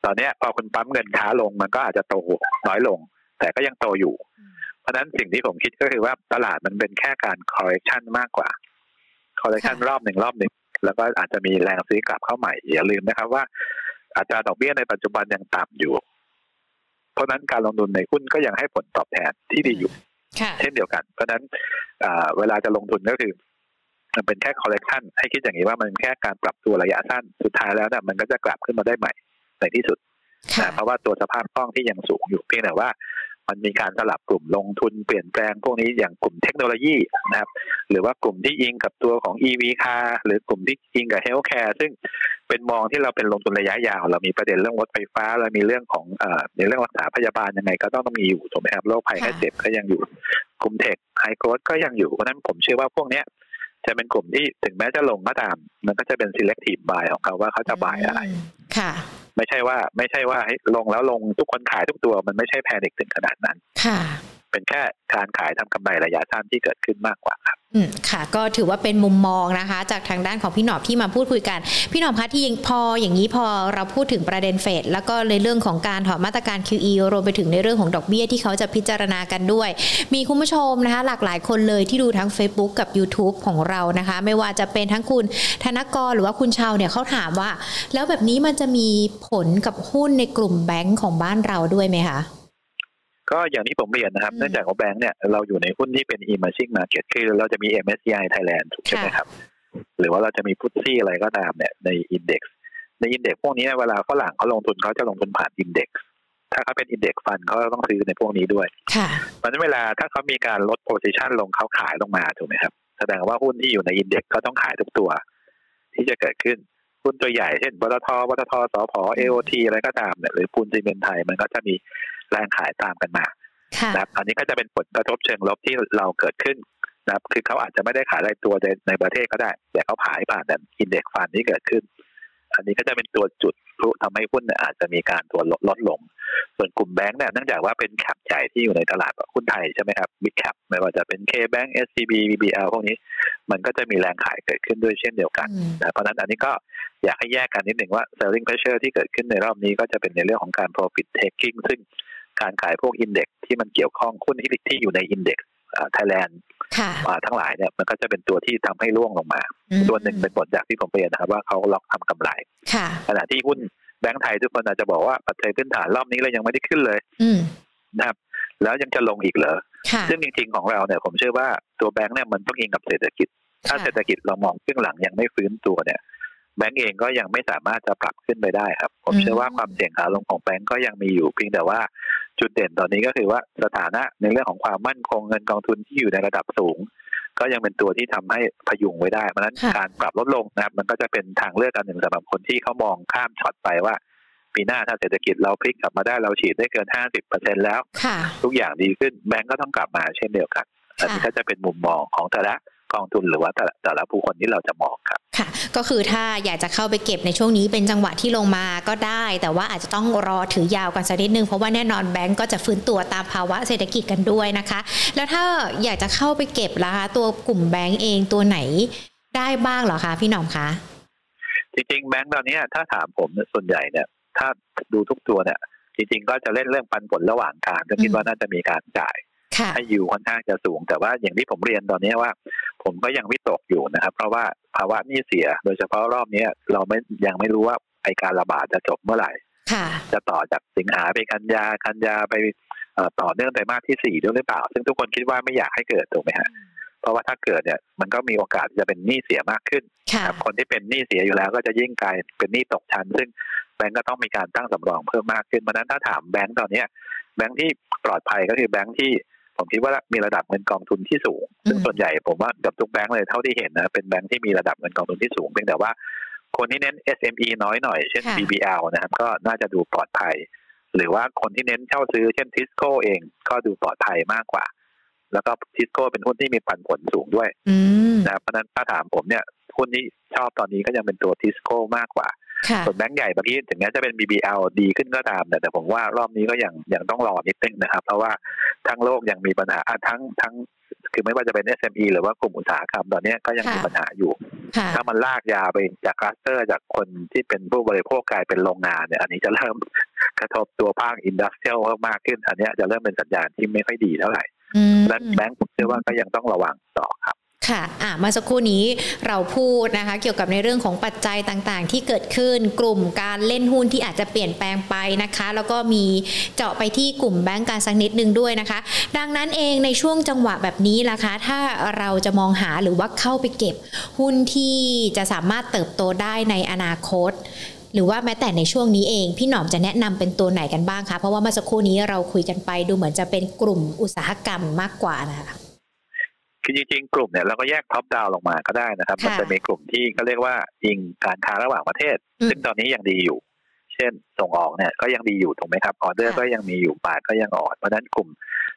ตอนเนี้ยพอคุณปั๊มเงินช้าลงมันก็อาจจะโตน้อยลง แต่ก็ยังโตอยู่ เพราะฉะนั้นสิ่งที่ผมคิดก็คือว่าตลาดมันเป็นแค่การ correction มากกว่า correction รอบหนึ่งรอบหนึ่งแล้วก็อาจจะมีแรงซื้อกลับเข้าใหม่อย่าลืมนะครับว่าอัตราดอกเบี้ยในปัจจุบันยังต่ำอยู่ เพราะนั้นการลงทุนในหุ้นก็ยังให้ผลตอบแทนที่ดีอยู่ค่ะเช่นเดียวกัน เพราะฉะนั้นอ่าเวลาจะลงทุนก็คือ มันเป็นแค่คอลเลกชันให้คิดอย่างนี้ว่ามันแค่การปรับตัวระยะสั้นสุดท้ายแล้วเนี่ยมันก็จะกลับขึ้นมาได้ใหม่ในที่สุดค่ะนะเพราะว่าตัวสภาพคล่องที่ยังสูงอยู่เพียงแต่ว่า มันมีการสลับกลุ่มลงทุนเปลี่ยนแปลงพวกนี้อย่างกลุ่มเทคโนโลยีนะครับ หรือว่ากลุ่มที่อิงกับตัวของ EV car หรือกลุ่มที่อิงกับ healthcare ซึ่งเป็นมองที่เราเป็นลงทุนระยะยาว เรามีประเด็นเรื่องรถไฟฟ้า เรามีเรื่องของเอ่อในเรื่องรักษาพยาบาลยังไงก็ต้องต้องมีอยู่ถูกไหมครับโรคภัยแค่เจ็บก็ยังอยู่ กลุ่มเทคไฮโกรดก็ยังอยู่เพราะฉะนั้นผมเชื่อว่าพวกเนี้ยจะเป็นกลุ่มที่ถึงแม้จะลงก็ตาม มันก็จะเป็น selective buy ของเขาว่าเขาจะ buy อะไร ค่ะ ไม่ใช่ว่า ไม่ใช่ว่าให้ลงแล้วลงทุกคนขายทุกตัว มันไม่ใช่แพนิคถึงขนาดนั้น ค่ะ เป็นแค่การขายทำกำไรระยะสั้นที่เกิดขึ้นมากกว่าครับอืมค่ะ ก็ถือว่าเป็นมุมมองนะคะ จากทางด้านของพี่หนอบที่มาพูดคุยกัน พี่หนอบคะที่พออย่างนี้พอเราพูดถึงประเด็นเฟดแล้วก็ในเรื่องของการถอดมาตรการ QE รวมไปถึงในเรื่องของดอกเบี้ยที่เขาจะพิจารณากันด้วย มีคุณผู้ชมนะคะ หลากหลายคนเลยที่ดูทั้ง Facebook กับ YouTube ของเรานะคะ ไม่ว่าจะเป็นทั้งคุณธนกรหรือว่าคุณชาวเนี่ยเขาถามว่า แล้วแบบนี้มันจะมีผลกับหุ้นในกลุ่มแบงก์ของบ้านเราด้วยไหมคะ ก็อย่างที่ผมเรียนนะครับอืมเนื่องจากว่าแบงก์เนี่ยเราอยู่ในหุ้นที่เป็น emerging market คือเราจะมี MSCI Thailand ถูกใช่ไหมครับ หรือว่าเราจะมีพุทซี่อะไรก็ตามเนี่ยใน index ในอินเด็กพวกนี้เวลาฝรั่งเขาลงทุนเขาจะลงทุนผ่านอินเด็กถ้าเขาเป็นอินเด็กฟันเขาก็ต้องซื้อในพวกนี้ด้วยค่ะเพราะฉะนั้นเวลาถ้าเขามีการลดโพซิชันลงเขาขายลงมาถูกไหมครับ แสดงว่าหุ้นที่อยู่ในอินเด็กก็ต้องขายทุกตัว ที่จะเกิดขึ้นหุ้นตัวใหญ่เช่นปตทปตทสพเอโอทีอะไรก็ตามเนี่ยหรือปูนซีเมนต์ไทยมันก็จะมี แรงขายตามกันมาค่ะนะครับอันนี้ก็จะเป็นผลกระทบเชิงลบที่เราเกิดขึ้นนะครับคือเขาอาจจะไม่ได้ขายรายตัวในในประเทศก็ได้ แต่เขาขายผ่านอินเด็กฟันที่เกิดขึ้น อันนี้ก็จะเป็นตัวจุดพลุทำให้หุ้นเนี่ยอาจจะมีการตัวลดลดลง ส่วนกลุ่มแบงก์เนี่ยเนื่องจากว่าเป็นแคปใหญ่ที่อยู่ในตลาดหุ้นไทยใช่ไหมครับบิ๊กแคปไม่ว่าจะเป็น K-Bank SCB BBL พวกนี้ มันก็จะมีแรงขายเกิดขึ้นด้วยเช่นเดียวกันอืมนะเพราะฉะนั้นอันนี้ก็อยากให้แยกกันนิดหนึ่งว่า selling pressure ที่เกิดขึ้นในรอบนี้ก็จะเป็นในเรื่องของการ profit taking ซึ่ง การขายพวก index ที่มันเกี่ยวข้องหุ้นที่ที่อยู่ใน index ไทยแลนด์ค่ะทั้งหลายเนี่ยมันก็จะเป็นตัวที่ทำให้ร่วงลงมาอืมส่วนหนึ่งเป็นผลจากที่ผมเรียนนะครับว่าเขาล็อกทำกำไรค่ะขณะที่หุ้นแบงก์ไทยทุกคนอาจจะบอกว่าปัจจัยพื้นฐานรอบนี้เรายังไม่ได้ขึ้นเลยอืมนะครับ แล้วยังจะลงอีกเหรอค่ะซึ่งจริง ๆ ของเราเนี่ยผมเชื่อว่าตัวแบงก์เนี่ยมันต้องอิงกับเศรษฐกิจ ถ้าค่ะเศรษฐกิจเรามองครึ่งหลังยังไม่ฟื้นตัวเนี่ย แบงก์เองก็ยังไม่สามารถจะปรับขึ้นไปได้ครับ ผมอืมเชื่อว่าความเสี่ยงขาลงของแบงก์ก็ยังมีอยู่เพียงแต่ว่า จุดเด่นตอนนี้ก็คือว่าสถานะในเรื่องของความมั่นคงเงินกองทุนที่อยู่ในระดับสูง ก็ยังเป็นตัวที่ทำให้พยุงไว้ได้ เพราะฉะนั้นค่ะการปรับลดลงนะครับ มันก็จะเป็นทางเลือกอันหนึ่งสำหรับคนที่เขามองข้ามช็อตไปว่าปีหน้าถ้าเศรษฐกิจเราพลิกกลับมาได้เราฉีดได้เกิน 50%แล้วค่ะทุกอย่างดีขึ้นแบงก์ก็ต้องกลับมาเช่นเดียวกันอันนี้ก็จะเป็นมุมมองของแต่ละ กองทุนหรือว่าแต่ละแต่ละผู้คนที่เราจะมองครับค่ะ ก็คือถ้าอยากจะเข้าไปเก็บในช่วงนี้เป็นจังหวะที่ลงมาก็ได้ แต่ว่าอาจจะต้องรอถือยาวกันสักนิดนึงเพราะว่าแน่นอนแบงก์ก็จะฟื้นตัวตามภาวะเศรษฐกิจกันด้วยนะคะ แล้วถ้าอยากจะเข้าไปเก็บล่ะคะตัวกลุ่มแบงก์เองตัวไหนได้บ้างเหรอคะพี่หนอมคะจริงๆแบงก์ตอนเนี้ยถ้าถามผมเนี่ยส่วนใหญ่เนี่ยถ้าดูทุกตัวเนี่ยจริงๆก็จะเล่นเรื่องปันผลระหว่างกลางก็คิดอืมว่าน่าจะมีการจ่ายค่ะ ให้ยูค่อนข้างจะสูง แต่ว่าอย่างที่ผมเรียนตอนนี้ว่า ผมก็ยังวิตกอยู่นะครับ เพราะว่าภาวะหนี้เสีย โดยเฉพาะรอบเนี้ยเราไม่ยังไม่รู้ว่าไอการระบาดจะจบเมื่อไหร่ค่ะจะต่อจากสิงหาไปกันยากันยาไปเอ่อต่อเนื่องไตรมาสที่สี่ด้วยหรือเปล่า ซึ่งทุกคนคิดว่าไม่อยากให้เกิดถูกไหมฮะเพราะว่าถ้าเกิดเนี่ยมันก็มีโอกาสที่จะเป็นหนี้เสียมากขึ้นค่ะครับคนที่เป็นหนี้เสียอยู่แล้วก็จะยิ่งกลายเป็นหนี้ตกชั้น ซึ่งแบงก์ก็ต้องมีการตั้งสำรองเพิ่มมากขึ้นเพราะฉะนั้นถ้าถามแบงก์ตอนเนี้ยแบงก์ที่ปลอดภัยก็คือแบงก์ที่ ผมคิดว่ามีระดับเงินกองทุนที่สูง ซึ่งอืมส่วนใหญ่ผมว่าเกับทุกแบงก์เลยเท่าที่เห็นนะเป็นแบงก์ที่มีระดับเงินกองทุนที่สูงเพียงแต่ว่าคนที่เน้น SME น้อยหน่อย เช่นค่ะ BBL นะครับ ก็น่าจะดูปลอดภัย หรือว่าคนที่เน้นเช่าซื้อ เช่นทิสโก้เองก็ดูปลอดภัยมากกว่า แล้วก็ทิสโก้เป็นหุ้นที่มีปันผลสูงด้วยอืมนะครับเพราะฉะนั้นถ้าถามผมเนี่ยหุ้นที่ชอบตอนนี้ก็ยังเป็นตัวทิสโก้มากกว่าค่ะ ส่วนแบงก์ใหญ่บางทีถึงแม้จะเป็น BBL ดีขึ้นก็ตาม แต่แต่ผมว่ารอบนี้ก็ยังยังต้องรอนิดนึงนะครับ เพราะว่าทั้งโลกยังมีปัญหาอะทั้งทั้งคือไม่ว่าจะเป็น SME หรือว่ากลุ่มอุตสาหกรรมตอนนี้ก็ยังมีค่ะปัญหาอยู่ค่ะถ้ามันลากยาวไปจากคลัสเตอร์จากคนที่เป็นผู้บริโภคกลายเป็นโรงงานเนี่ย อันนี้จะเริ่มกระทบตัวภาค industrial มากขึ้น อันเนี้ยจะเริ่มเป็นสัญญาณที่ไม่ค่อยดีเท่าไหร่อืมดังนั้นแบงก์ผมเชื่อว่าก็ยังต้องระวังต่อครับ ค่ะอะมาสักครู่นี้เราพูดนะคะเกี่ยวกับในเรื่องของปัจจัยต่างๆ ที่เกิดขึ้นกลุ่มการเล่นหุ้นที่อาจจะเปลี่ยนแปลงไปนะคะ แล้วก็มีเจาะไปที่กลุ่มแบงก์กันสักนิดนึงด้วยนะคะ ดังนั้นเองในช่วงจังหวะแบบนี้ล่ะคะ ถ้าเราจะมองหาหรือว่าเข้าไปเก็บหุ้นที่จะสามารถเติบโตได้ในอนาคตหรือว่าแม้แต่ในช่วงนี้เอง พี่หนอมจะแนะนำเป็นตัวไหนกันบ้างคะเพราะว่าเมื่อสักครู่นี้เราคุยกันไปดูเหมือนจะเป็นกลุ่มอุตสาหกรรมมากกว่านะคะ คือจริงๆ กลุ่มเนี่ยเราก็แยกท็อปดาวลงมาก็ได้นะครับค่ะมันจะมีกลุ่มที่เขาเรียกว่าอิงการค้าระหว่างประเทศอืมซึ่งตอนนี้ยังดีอยู่ เช่นส่งออกเนี่ยก็ยังดีอยู่ถูกไหมครับออเดอร์ค่ะก็ยังมีอยู่บาทก็ยังอ่อนเพราะฉะนั้นกลุ่ม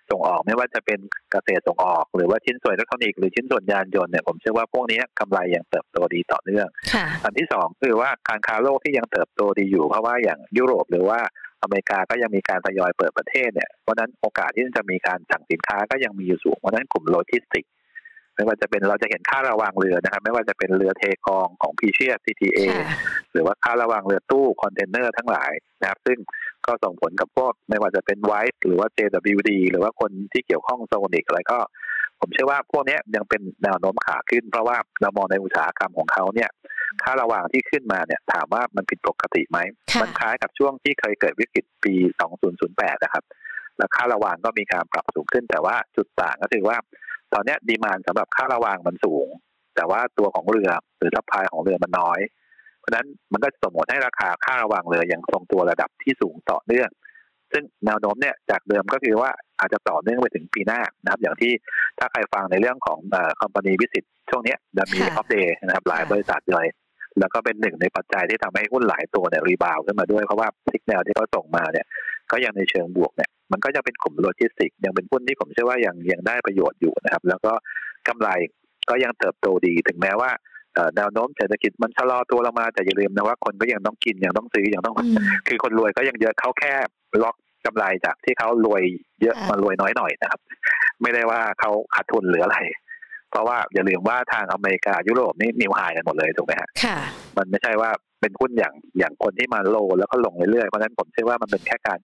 ส่งออกไม่ว่าจะเป็นเกษตรส่งออก หรือว่าชิ้นส่วนอิเล็กทรอนิกส์หรือชิ้นส่วนยานยนต์เนี่ยผมเชื่อว่าพวกนี้กำไรยังเติบโตดีต่อเนื่องค่ะอันที่สองคือว่าการค้าโลกที่ยังเติบโตดีอยู่ เพราะว่าอย่างยุโรปหรือว่าอเมริกาก็ยังมีการทยอยเปิดประเทศเนี่ยเพราะฉะนั้นโอกาสที่จะมีการสั่งสินค้าก็ยังมีอยู่สูงเพราะฉะนั้นกลุ่มโลจิสติกส์ ไม่ว่าจะเป็นเราจะเห็นค่าระวางเรือนะครับ ไม่ว่าจะเป็นเรือเทกองของ Precious TTA ค่ะหรือว่าค่าระวางเรือตู้คอนเทนเนอร์ทั้งหลายนะครับ ซึ่งก็ส่งผลกับพวกไม่ว่าจะเป็นไวท์หรือว่า JWD หรือว่าคนที่เกี่ยวข้องโซนิกอะไรก็ ผมเชื่อว่าพวกเนี้ยยังเป็นแนวโน้มขาขึ้น เพราะว่าเรามองในอุตสาหกรรมของเขาเนี่ย ค่าระหว่างที่ขึ้นมาเนี่ย ถามว่ามันผิดปกติไหมค่ะมันคล้ายกับช่วงที่เคยเกิดวิกฤตปี 2008 นะครับ แล้วค่าระหว่างก็มีการปรับสูงขึ้นแต่ว่าจุดต่างก็คือว่า ตอนเนี้ยดีมานสำหรับค่าระหว่างมันสูง แต่ว่าตัวของเรือหรือทัพพายของเรือมันน้อย เพราะฉะนั้นมันก็จะส่งผลให้ราคาค่าระหว่างเรือยังทรงตัวระดับที่สูงต่อเนื่อง ซึ่งแนวโน้มเนี่ยจากเดิมก็คือว่าอาจจะต่อเนื่องไปถึงปีหน้านะครับ อย่างที่ถ้าใครฟังในเรื่องของ company visit ช่วงเนี้ยจะมีค่ะ Opp Day นะครับหลายค่ะบริษัทเลยแล้วก็เป็นหนึ่งในปัจจัยที่ทำให้หุ้นหลายตัวเนี่ย rebound ขึ้นมาด้วยเพราะว่า signal ที่เขาส่งมาเนี่ย ก็ยังในเชิงบวกเนี่ย มันก็จะเป็นกลุ่มโลจิสติกส์ยังเป็นหุ้นที่ผมเชื่อว่ายังยังได้ประโยชน์อยู่นะครับ แล้วก็กำไรก็ยังเติบโตดีถึงแม้ว่าเอ่อแนวโน้มเศรษฐกิจมันชะลอตัวลงมาแต่อย่าลืมนะว่าคนก็ยังต้องกินยังต้องซื้อยังต้องอืมคือคนรวยก็ยังเยอะเขาแค่ล็อกกำไรจากที่เขารวยเยอะค่ะมารวยน้อยหน่อยนะครับ ไม่ได้ว่าเขาขาดทุนหรืออะไร เพราะว่าอย่าลืมว่าทางอเมริกายุโรปนี่นิวไฮกันหมดเลยถูกไหมฮะค่ะมันไม่ใช่ว่าเป็นหุ้นอย่างอย่างคนที่มาโลแล้วก็ลงเรื่อยๆเพราะฉะนั้นผมเชื่อว่ามันเป็นแค่การ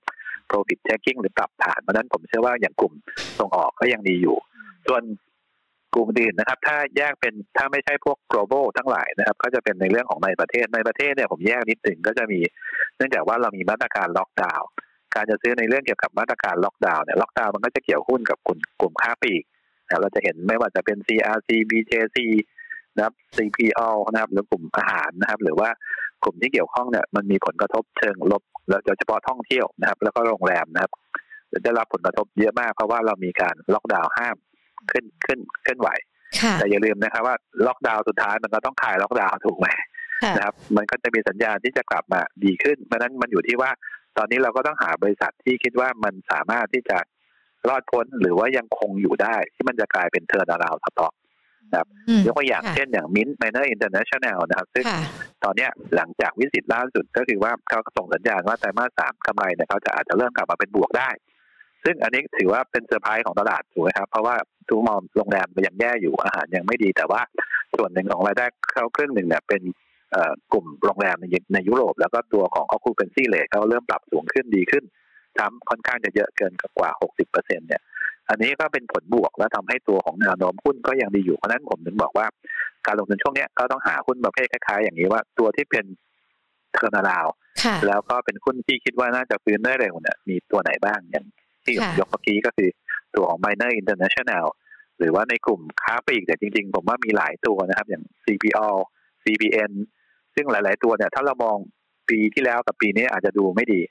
profit taking หรือปรับฐานเพราะฉะนั้นผมเชื่อว่าอย่างกลุ่มส่งออกก็ยังดีอยู่ ส่วนกลุ่มอื่นนะครับ ถ้าแยกเป็นถ้าไม่ใช่พวก global ทั้งหลายนะครับ ก็จะเป็นในเรื่องของในประเทศในประเทศเนี่ยผมแยกนิดหนึ่งก็จะมี เนื่องจากว่าเรามีมาตรการล็อกดาวน์การจะซื้อในเรื่องเกี่ยวกับมาตรการล็อกดาวน์เนี่ยล็อกดาวน์มันก็จะเกี่ยวหุ้นกับกลุ่มกลุ่มค้าปลีกนะครับเราจะเห็นไม่ว่าจะเป็น CRC BJC นะครับ CPO นะครับหรือกลุ่มอาหารนะครับ หรือว่ากลุ่มที่เกี่ยวข้องเนี่ยมันมีผลกระทบเชิงลบ แล้วโดยเฉพาะท่องเที่ยวนะครับ แล้วก็โรงแรมนะครับ ได้รับผลกระทบเยอะมากเพราะว่าเรามีการล็อกดาวน์ห้ามขึ้นขึ้นขึ้นไหวค่ะแต่อย่าลืมนะครับว่าล็อกดาวน์สุดท้ายมันก็ต้องคลายล็อกดาวน์ถูกไหมค่ะนะครับ มันก็จะมีสัญญาณที่จะกลับมาดีขึ้นเพราะฉะนั้นมันอยู่ที่ว่าตอนนี้เราก็ต้องหาบริษัทที่คิดว่ามันสามารถที่จะรอดพ้นหรือว่ายังคงอยู่ได้ที่มันจะกลายเป็น turnaround stock อืมยกตัวอย่างค่ะเช่นอย่าง MINT Minor International นะครับ ซึ่งค่ะตอนเนี้ยหลังจาก visit ล่าสุดก็คือว่าเขาก็ส่งสัญญาณว่าไตรมาสสามกำไรเนี่ยเขาจะอาจจะเริ่มกลับมาเป็นบวกได้ ซึ่งอันนี้ถือว่าเป็นเซอร์ไพรส์ของตลาดถูกไหมครับ เพราะว่าทุกมองโรงแรมมันยังแย่อยู่อาหารยังไม่ดี แต่ว่าส่วนหนึ่งของรายได้เขาครึ่งหนึ่งเนี่ยเป็นเอ่อกลุ่มโรงแรมในในยุโรป แล้วก็ตัวของ occupancy rate เขาเริ่มปรับสูงขึ้นดีขึ้นซ้ำค่อนข้างจะเยอะเกินกว่า 60เปอร์เซ็นเนี่ย อันนี้ก็เป็นผลบวกและทำให้ตัวของแนวโน้มหุ้นก็ยังดีอยู่ เพราะฉะนั้นผมถึงบอกว่าการลงทุนช่วงเนี้ยก็ต้องหาหุ้นประเภทคล้ายๆ อย่างนี้ว่าตัวที่เป็น turnaroundค่ะแล้วก็เป็นหุ้นที่คิดว่าน่าจะฟื้นได้เร็วเนี่ยมีตัวไหนบ้างอย่างที่ผมค่ะยกเมื่อกี้ก็คือตัวของ Miner International หรือว่าในกลุ่มค้าปลีกแต่ยจริงๆ ผมว่ามีหลายตัวนะครับ อย่าง CPO CPN ซึ่งหลาย ๆ ตัวเนี่ยถ้าเรามองปีที่แล้วกับปีนี้อาจจะดูไม่ดี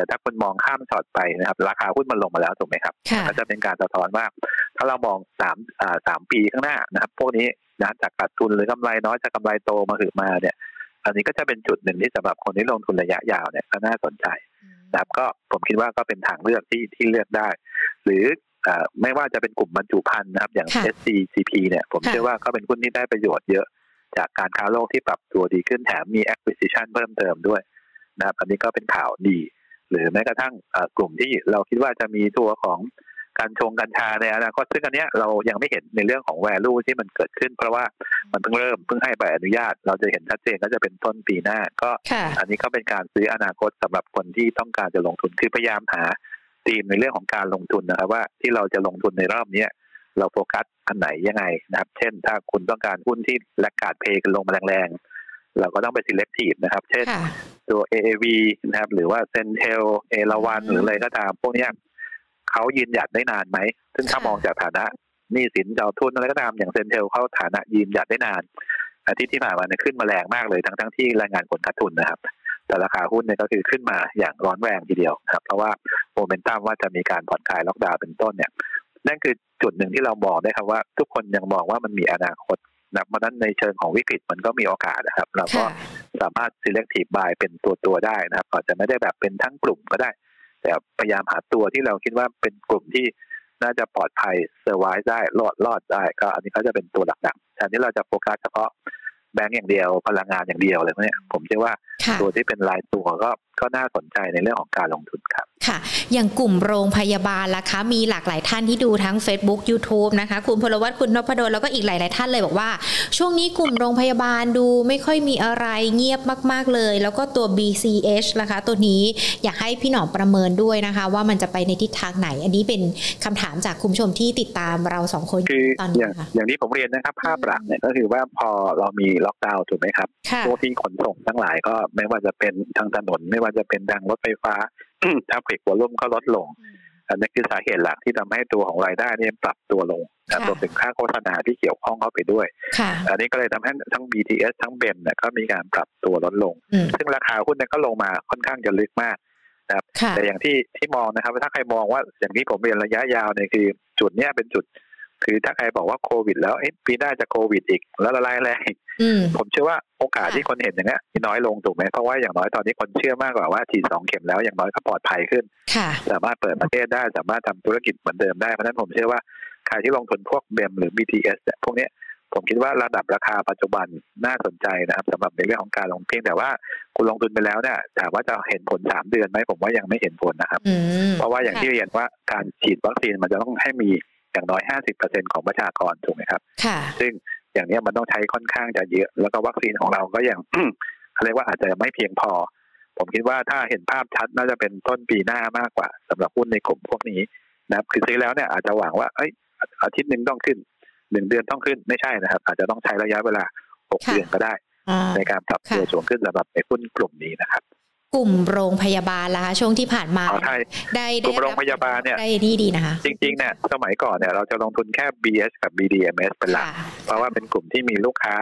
แต่ถ้าคุณมองข้ามช็อตไปนะครับ ราคาหุ้นมันลงมาแล้วถูกไหมครับค่ะก็จะเป็นการสะท้อนว่า ถ้าเรามองสามอ่าสามปีข้างหน้านะครับ พวกนี้นะจากขาดทุนหรือกำไรน้อยจากกำไรโตมาถึงมาเนี่ย อันนี้ก็จะเป็นจุดหนึ่งที่สำหรับคนที่ลงทุนระยะยาวเนี่ยก็น่าสนใจนะครับ ก็ผมคิดว่าก็เป็นทางเลือกที่ที่เลือกได้ หรืออ่าไม่ว่าจะเป็นกลุ่มบรรจุภัณฑ์นะครับ อย่างค่ะ SCCP เนี่ย ผมค่ะเชื่อว่าก็เป็นหุ้นที่ได้ประโยชน์เยอะจากการค้าโลกที่ปรับตัวดีขึ้นแถมมี acquisition เพิ่มเติมด้วยนะครับ อันนี้ก็เป็นข่าวดี หรือแม้กระทั่งเอ่อกลุ่มที่เราคิดว่าจะมีตัวของการชงกัญชาในอนาคตซึ่งอันเนี้ยเรายังไม่เห็นในเรื่องของ value ที่มันเกิดขึ้น เพราะว่ามันเพิ่งเริ่มเพิ่งให้ใบอนุญาต เราจะเห็นชัดเจนก็จะเป็นต้นปีหน้า ก็ค่ะอันนี้ก็เป็นการซื้ออนาคตสำหรับคนที่ต้องการจะลงทุนคือพยายามหาธีมในเรื่องของการลงทุนนะครับว่าที่เราจะลงทุนในรอบเนี้ยเราโฟกัสอันไหนยังไงนะครับ เช่น ถ้าคุณต้องการหุ้นที่แลกขาดเพย์กันลงมาแรงๆ เราก็ต้องไป selective นะครับ เช่นค่ะตัว AAV นะครับ หรือว่า Centel เอราวันอืมหรืออะไรก็ตาม พวกเนี้ยเขายืนหยัดได้นานไหม ซึ่งถ้าค่ะมองจากฐานะหนี้สินเจ้าทุนอะไรก็ตาม อย่าง Centel เขาฐานะยืนหยัดได้นาน อาทิตย์ที่ผ่านมาเนี่ยขึ้นมาแรงมากเลยทั้งทั้งๆที่รายงานผลขาดทุนนะครับ แต่ราคาหุ้นเนี่ยก็คือขึ้นมาอย่างร้อนแรงทีเดียวนะครับ เพราะว่าโมเมนตัมว่าจะมีการผ่อนคลายล็อกดาวน์เป็นต้นเนี่ย นั่นคือจุดหนึ่งที่เราบอกได้ครับว่า ทุกคนยังมองว่ามันมีอนาคต นะเพราะฉะนั้นในเชิงของวิกฤตมันก็มีโอกาสนะครับ เราก็ค่ะสามารถ selective buy เป็นตัวตัวๆได้นะครับอาจจะไม่ได้แบบเป็นทั้งกลุ่มก็ได้ แต่พยายามหาตัวที่เราคิดว่าเป็นกลุ่มที่น่าจะปลอดภัยเซอร์ไวส์ได้รอดรอดได้ ก็อันนี้เขาจะเป็นตัวหลักๆแทนที่เราจะโฟกัสเฉพาะแบงก์อย่างเดียวพลังงานอย่างเดียวอะไรพวกเนี้ยผมเชื่อว่าค่ะตัวที่เป็นรายตัวก็ ก็น่าสนใจในเรื่องของการลงทุนครับค่ะ อย่างกลุ่มโรงพยาบาลล่ะคะ มีหลากหลายท่านที่ดูทั้ง Facebook YouTube นะคะ คุณพลวัตคุณนพดลแล้วก็อีกหลาย ๆ ท่านเลยบอกว่า ช่วงนี้กลุ่มโรงพยาบาลดูไม่ค่อยมีอะไรเงียบมาก ๆ เลย แล้วก็ตัว BCH นะคะ ตัวนี้อยากให้พี่หนอมประเมินด้วยนะคะ ว่ามันจะไปในทิศทางไหน อันนี้เป็นคำถามจากคุณผู้ชมที่ติดตามเราสองคนคือตอนนี้อย่างค่ะอย่างที่ผมเรียนนะครับภาพหลักเนี่ยก็คือว่าพอเรามีล็อกดาวน์ถูกไหมครับค่ะพวกที่ขนส่งทั้งหลายก็ไม่ว่าจะเป็นทางถนนไม่ว่าจะเป็นทางรถไฟฟ้า traffic volume ก็ลดลงอันนี้คือสาเหตุหลักที่ทำให้ตัวของรายได้เนี่ยปรับตัวลงนะค่ะรวมถึงค่าโฆษณาที่เกี่ยวข้องเข้าไปด้วยค่ะอันนี้ก็เลยทำให้ทั้ง BTS ทั้งเบมเนี่ยก็มีการปรับตัวลดลงอืมซึ่งราคาหุ้นเนี่ยก็ลงมาค่อนข้างจะลึกมากค่ะแต่อย่างที่ที่มองนะครับ ถ้าใครมองว่าอย่างที่ผมเรียนระยะยาวเนี่ยคือ จุดเนี้ยเป็นจุด คือถ้าใครบอกว่าโควิด แล้วเอ๊ะปีหน้าจะโควิดอีก แล้วละลายแรงอืมผมเชื่อว่าโอกาสค่ะที่คนเห็นอย่างเงี้ยน้อยลงถูกไหมเพราะว่าอย่างน้อยตอนนี้คนเชื่อมากกว่าว่าฉีดสองเข็มแล้วอย่างน้อยก็ปลอดภัยขึ้นค่ะสามารถเปิดประเทศได้สามารถทำธุรกิจเหมือนเดิมได้เพราะฉะนั้นผมเชื่อว่าใครที่ลงทุนพวกเบมหรือ BTS เนี่ยพวกเนี้ยผมคิดว่าระดับราคาปัจจุบันน่าสนใจนะครับสำหรับในเรื่องของการลงเพียงแต่ว่าคุณลงทุนไปแล้วเนี่ยถามว่าจะเห็นผลสามเดือนไหมผมว่ายังไม่เห็นผลนะครับอืมเพราะว่าอย่างที่เรียนว่าการฉีดวัคซีนมันจะต้องให้มี อย่างน้อย 50%ของประชากรถูกไหมครับค่ะซึ่งอย่างเนี้ยมันต้องใช้ค่อนข้างจะเยอะ แล้วก็วัคซีนของเราก็ยังเขาเรียกว่าอาจจะไม่เพียงพอ ผมคิดว่าถ้าเห็นภาพชัดน่าจะเป็นต้นปีหน้ามากกว่าสำหรับหุ้นในกลุ่มพวกนี้นะครับ คือซื้อแล้วเนี่ยอาจจะหวังว่าเอ้ยอาทิตย์หนึ่งต้องขึ้นหนึ่งเดือนต้องขึ้นไม่ใช่นะครับ อาจจะต้องใช้ระยะเวลาหกค่ะเดือนก็ได้อ่าในการปรับตัวค่ะสูงขึ้นสำหรับในหุ้นกลุ่มนี้นะครับ กลุ่มโรงพยาบาลล่ะคะช่วงที่ผ่านมาเอาไทยได้กลุ่มได้โรงพยาบาลเนี่ยได้นี่ดีนะคะ จริงๆเนี่ยสมัยก่อนเนี่ยเราจะลงทุนแค่ BS กับ BDMs เป็นหลักค่ะเพราะว่าเป็นกลุ่มที่มีลูกค้า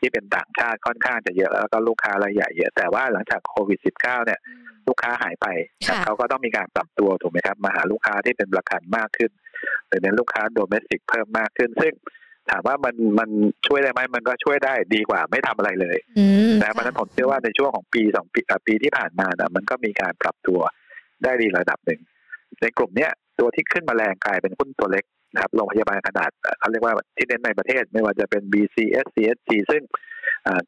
ที่เป็นต่างชาติค่อนข้างจะเยอะแล้วก็ลูกค้ารายใหญ่เยอะแต่ว่าหลังจากโควิด -19 เนี่ย ลูกค้าหายไปค่ะเขาก็ต้องมีการปรับตัวถูกไหมครับมาหาลูกค้าที่เป็นประกันมากขึ้นหรือเน้นลูกค้าโดเมสติกเพิ่มมากขึ้น ซึ่ง ถามว่ามันมันช่วยได้ไหมมันก็ช่วยได้ดีกว่าไม่ทำอะไรเลยอืมนะเพราะฉะนั้นผมเชื่อว่าในช่วงของปีสองปีอะปีที่ผ่านมานะมันก็มีการปรับตัวได้ดีระดับหนึ่ง ในกลุ่มเนี้ยตัวที่ขึ้นมาแรงกลายเป็นหุ้นตัวเล็กนะครับโรงพยาบาลขนาดเอ่อเขาเรียกว่าที่เน้นในประเทศไม่ว่าจะเป็น BCS CSG ซึ่งเอ่อ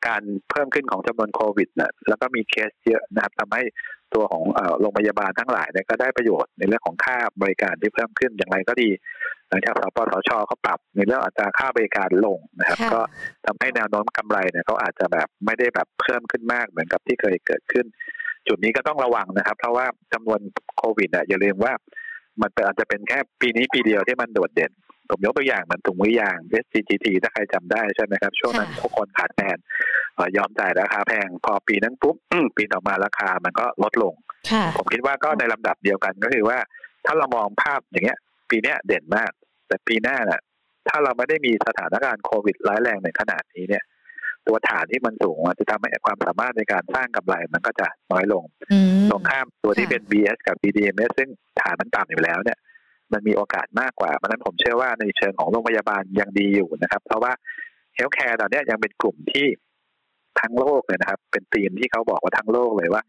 การเพิ่มขึ้นของจำนวนโควิดนะแล้วก็มีเคสเยอะนะครับทำให้ตัวของเอ่อโรงพยาบาลทั้งหลายเนี่ยก็ได้ประโยชน์ในเรื่องของค่าบริการที่เพิ่มขึ้นอย่างไรก็ดี หลังจากสปสชเขาปรับในเรื่องอัตราค่าบริการลงนะครับค่ะก็ทำให้แนวโน้มกำไรเนี่ยเขาอาจจะแบบไม่ได้แบบเพิ่มขึ้นมากเหมือนกับที่เคยเกิดขึ้น จุดนี้ก็ต้องระวังนะครับ เพราะว่าจำนวนโควิดอะอย่าลืมว่ามันเป็นอาจจะเป็นแค่ปีนี้ปีเดียวที่มันโดดเด่น ผมยกตัวอย่างเหมือนถุงมือยาง SCGT ถ้าใครจำได้ใช่ไหมครับ ช่วงนั้นค่ะทุกคนขาดแคลนเอ่อยอมจ่ายราคาแพง พอปีนั้นปุ๊บปีต่อมาราคามันก็ลดลงค่ะผมคิดว่าก็ในลำดับเดียวกันก็คือว่า ถ้าเรามองภาพอย่างเงี้ย ปีเนี้ยเด่นมาก แต่ปีหน้าน่ะ ถ้าเราไม่ได้มีสถานการณ์โควิดร้ายแรงในขนาดนี้เนี่ยตัวฐานที่มันสูงมันจะทำให้ความสามารถในการสร้างกำไรมันก็จะน้อยลงอืมตรงข้ามตัวที่ค่ะเป็น BS กับ BDMs ซึ่งฐานมันต่ำอยู่แล้วเนี่ย มันมีโอกาสมากกว่าเพราะฉะนั้นผมเชื่อว่าในเชิงของโรงพยาบาลยังดีอยู่นะครับ เพราะว่า healthcare ตอนนี้ยังเป็นกลุ่มที่ทั้งโลกเลยนะครับ เป็นธีมที่เขาบอกว่าทั้งโลกเลยว่า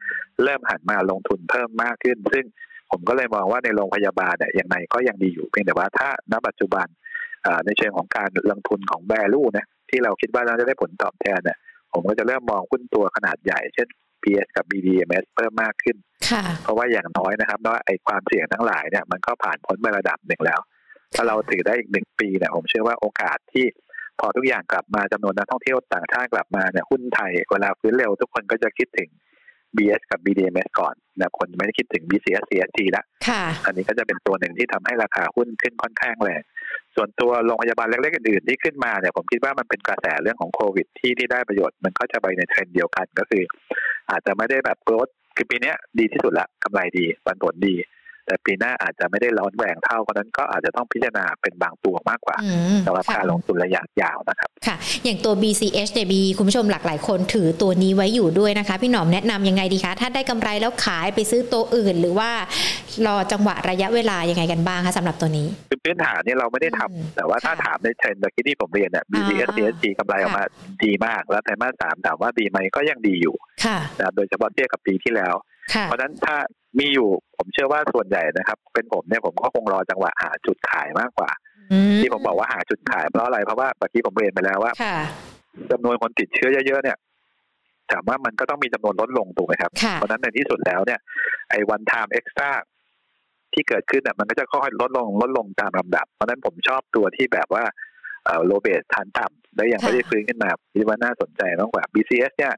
เริ่มหันมาลงทุนเพิ่มมากขึ้น ซึ่งผมก็เลยมองว่าในโรงพยาบาลเนี่ยอย่างไรก็ยังดีอยู่เพียงแต่ว่าถ้าณปัจจุบันในเชิงของการลงทุนของ value นะที่เราคิดว่าเราจะได้ผลตอบแทนเนี่ยผมก็จะเริ่มมองหุ้นตัวขนาดใหญ่ เช่น PS กับ BDMs เพิ่มมากขึ้นค่ะเพราะว่าอย่างน้อยนะครับว่าไอ้ความเสี่ยงทั้งหลายเนี่ยมันก็ผ่านพ้นไประดับหนึ่งแล้ว ถ้าเราถือได้อีกหนึ่งปีเนี่ยผมเชื่อว่าโอกาสที่พอทุกอย่างกลับมาจำนวนนักท่องเที่ยวต่างชาติกลับมาเนี่ยหุ้นไทยเวลาฟื้นเร็วทุกคนก็จะคิดถึง BS กับ BDMs ก่อนนะคนไม่ได้คิดถึง BCS CSG ละค่ะอันนี้ก็จะเป็นตัวหนึ่งที่ทำให้ราคาหุ้นขึ้นค่อนข้างแรง ส่วนตัวโรงพยาบาลเล็กๆอื่นๆที่ขึ้นมาเนี่ยผมคิดว่ามันเป็นกระแสเรื่องของโควิดที่ที่ได้ประโยชน์มันก็จะไปในเทรนเดียวกันก็คือ อาจจะไม่ได้แบบโกรธคือปีนี้ดีที่สุดละกำไรดีปันผลดี แต่ปีหน้าอาจจะไม่ได้ร้อนแหวงเท่าเพราะนั้นก็อาจจะต้องพิจารณาเป็นบางตัวมากกว่าสำหรับการลงทุนระยะยาวนะครับค่ะ อย่างตัว BCH เนี่ยมีคุณผู้ชมหลากหลายคนถือตัวนี้ไว้อยู่ด้วยนะคะ พี่หนอมแนะนำยังไงดีคะ ถ้าได้กำไรแล้วขายไปซื้อตัวอื่น หรือว่ารอจังหวะระยะเวลายังไงกันบ้างคะสำหรับตัวนี้คือพื้นฐานเนี่ยเราไม่ได้ทำแต่ว่าถ้าถามในเทรนด์เมื่อกี้ที่ผมเรียนเนี่ย BCS CSG กำไรออกมาดีมาก แล้วไตรมาสสามถามว่าดีไหมก็ยังดีอยู่นะโดยเฉพาะเทียบกับปีที่แล้ว เพราะฉะนั้นถ้า มีอยู่ผมเชื่อว่าส่วนใหญ่นะครับ เป็นผมเนี่ยผมก็คงรอจังหวะหาจุดขายมากกว่า ที่ผมบอกว่าหาจุดขายเพราะอะไรเพราะว่าเมื่อกี้ผมเรียนไปแล้วว่าจำนวนคนติดเชื้อเยอะๆเนี่ยถามว่ามันก็ต้องมีจำนวนลดลงถูกไหมครับ เพราะนั้นในที่สุดแล้วเนี่ย ไอ้วันไทม์เอ็กซ์ตร้าที่เกิดขึ้นเนี่ยมันก็จะค่อยๆลดลงลดลงตามลำดับ เพราะนั้นผมชอบตัวที่แบบว่าโลเบสทานต่ำและยังไม่ได้ฟื้นขึ้นมาคิดว่าน่าสนใจมากกว่า BCS เนี่ย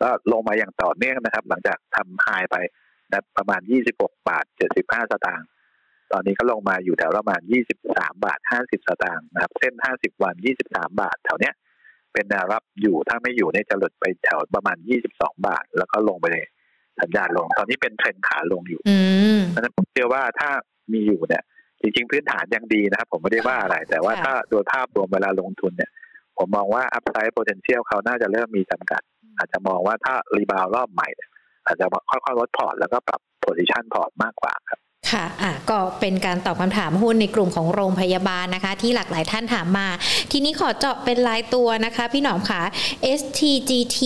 ก็ลงมาอย่างต่อเนื่องนะครับ หลังจากทำไฮไป นะประมาณ 26 บาท 75 สตางค์ตอนนี้ก็ลงมาอยู่แถวประมาณ 23 บาท 50 สตางค์นะครับ เส้น 50 วัน 23 บาท แถวเนี้ย เป็นแนวรับอยู่ถ้าไม่อยู่เนี่ยจะหลุดไปแถวประมาณ 22 บาท แล้วก็ลงไปเลยสัญญาณลง ตอนนี้เป็นเทรนขาลงอยู่เพราะฉะนั้นผมเชื่อว่าถ้ามีอยู่เนี่ย จริงๆ พื้นฐานยังดีนะครับ ผมไม่ได้ว่าอะไร แต่ว่าถ้าโดยภาพรวมเวลาลงทุนเนี่ย ผมมองว่า upside potential เขาน่าจะเริ่มมีจำกัด อาจจะมองว่าถ้า rebound รอบใหม่ อาจจะค่อยๆลดพอร์ตแล้วก็ปรับ position พอร์ตมากกว่าครับค่ะ อะ ก็เป็นการตอบคำถามหุ้นในกลุ่มของโรงพยาบาลนะคะ ที่หลากหลายท่านถามมา ทีนี้ขอเจาะเป็นรายตัวนะคะ พี่หนอมค่ะ STGT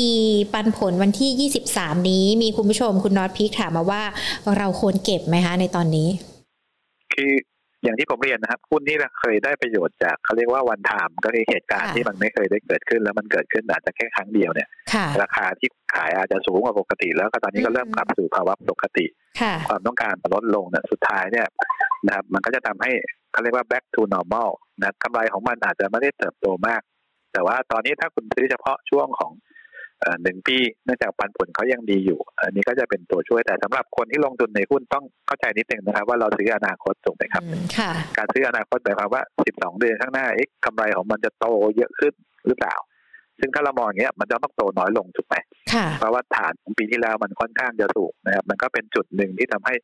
ปันผลวันที่ 23 นี้ มีคุณผู้ชมคุณน็อตพีคถามมาว่าเราควรเก็บไหมคะในตอนนี้ คือ อย่างที่ผมเรียนนะครับหุ้นที่เคยได้ประโยชน์จากเขาเรียกว่าวันไทม์ก็คือเหตุการณ์ที่มันไม่เคยได้เกิดขึ้น แล้วมันเกิดขึ้นอาจจะแค่ครั้งเดียวเนี่ย ราคาที่ขายอาจจะสูงกว่าปกติ แล้วก็ตอนนี้ก็เริ่มกลับสู่ภาวะปกติ ความต้องการลดลงเนี่ยสุดท้ายเนี่ยนะครับมันก็จะทำให้เขาเรียกว่า back to normal นะกำไรของมันอาจจะไม่ได้เติบโตมาก แต่ว่าตอนนี้ถ้าคุณซื้อเฉพาะช่วงของ หนึ่งปีเนื่องจากปันผลเขายังดีอยู่ อันนี้ก็จะเป็นตัวช่วยแต่สำหรับคนที่ลงทุนในหุ้นต้องเข้าใจนิดนึงนะครับว่าเราซื้ออนาคตถูกไหมครับการซื้ออนาคตหมายความว่า 12 เดือนข้างหน้าเอ๊ะกำไรของมันจะโตเยอะขึ้นหรือเปล่า ซึ่งถ้าเรามองอย่างเงี้ยมันจะต้องโตน้อยลงถูกไหมเพราะว่าฐานของปีที่แล้วมันค่อนข้างจะสูงนะครับมันก็เป็นจุดหนึ่งที่ทำให้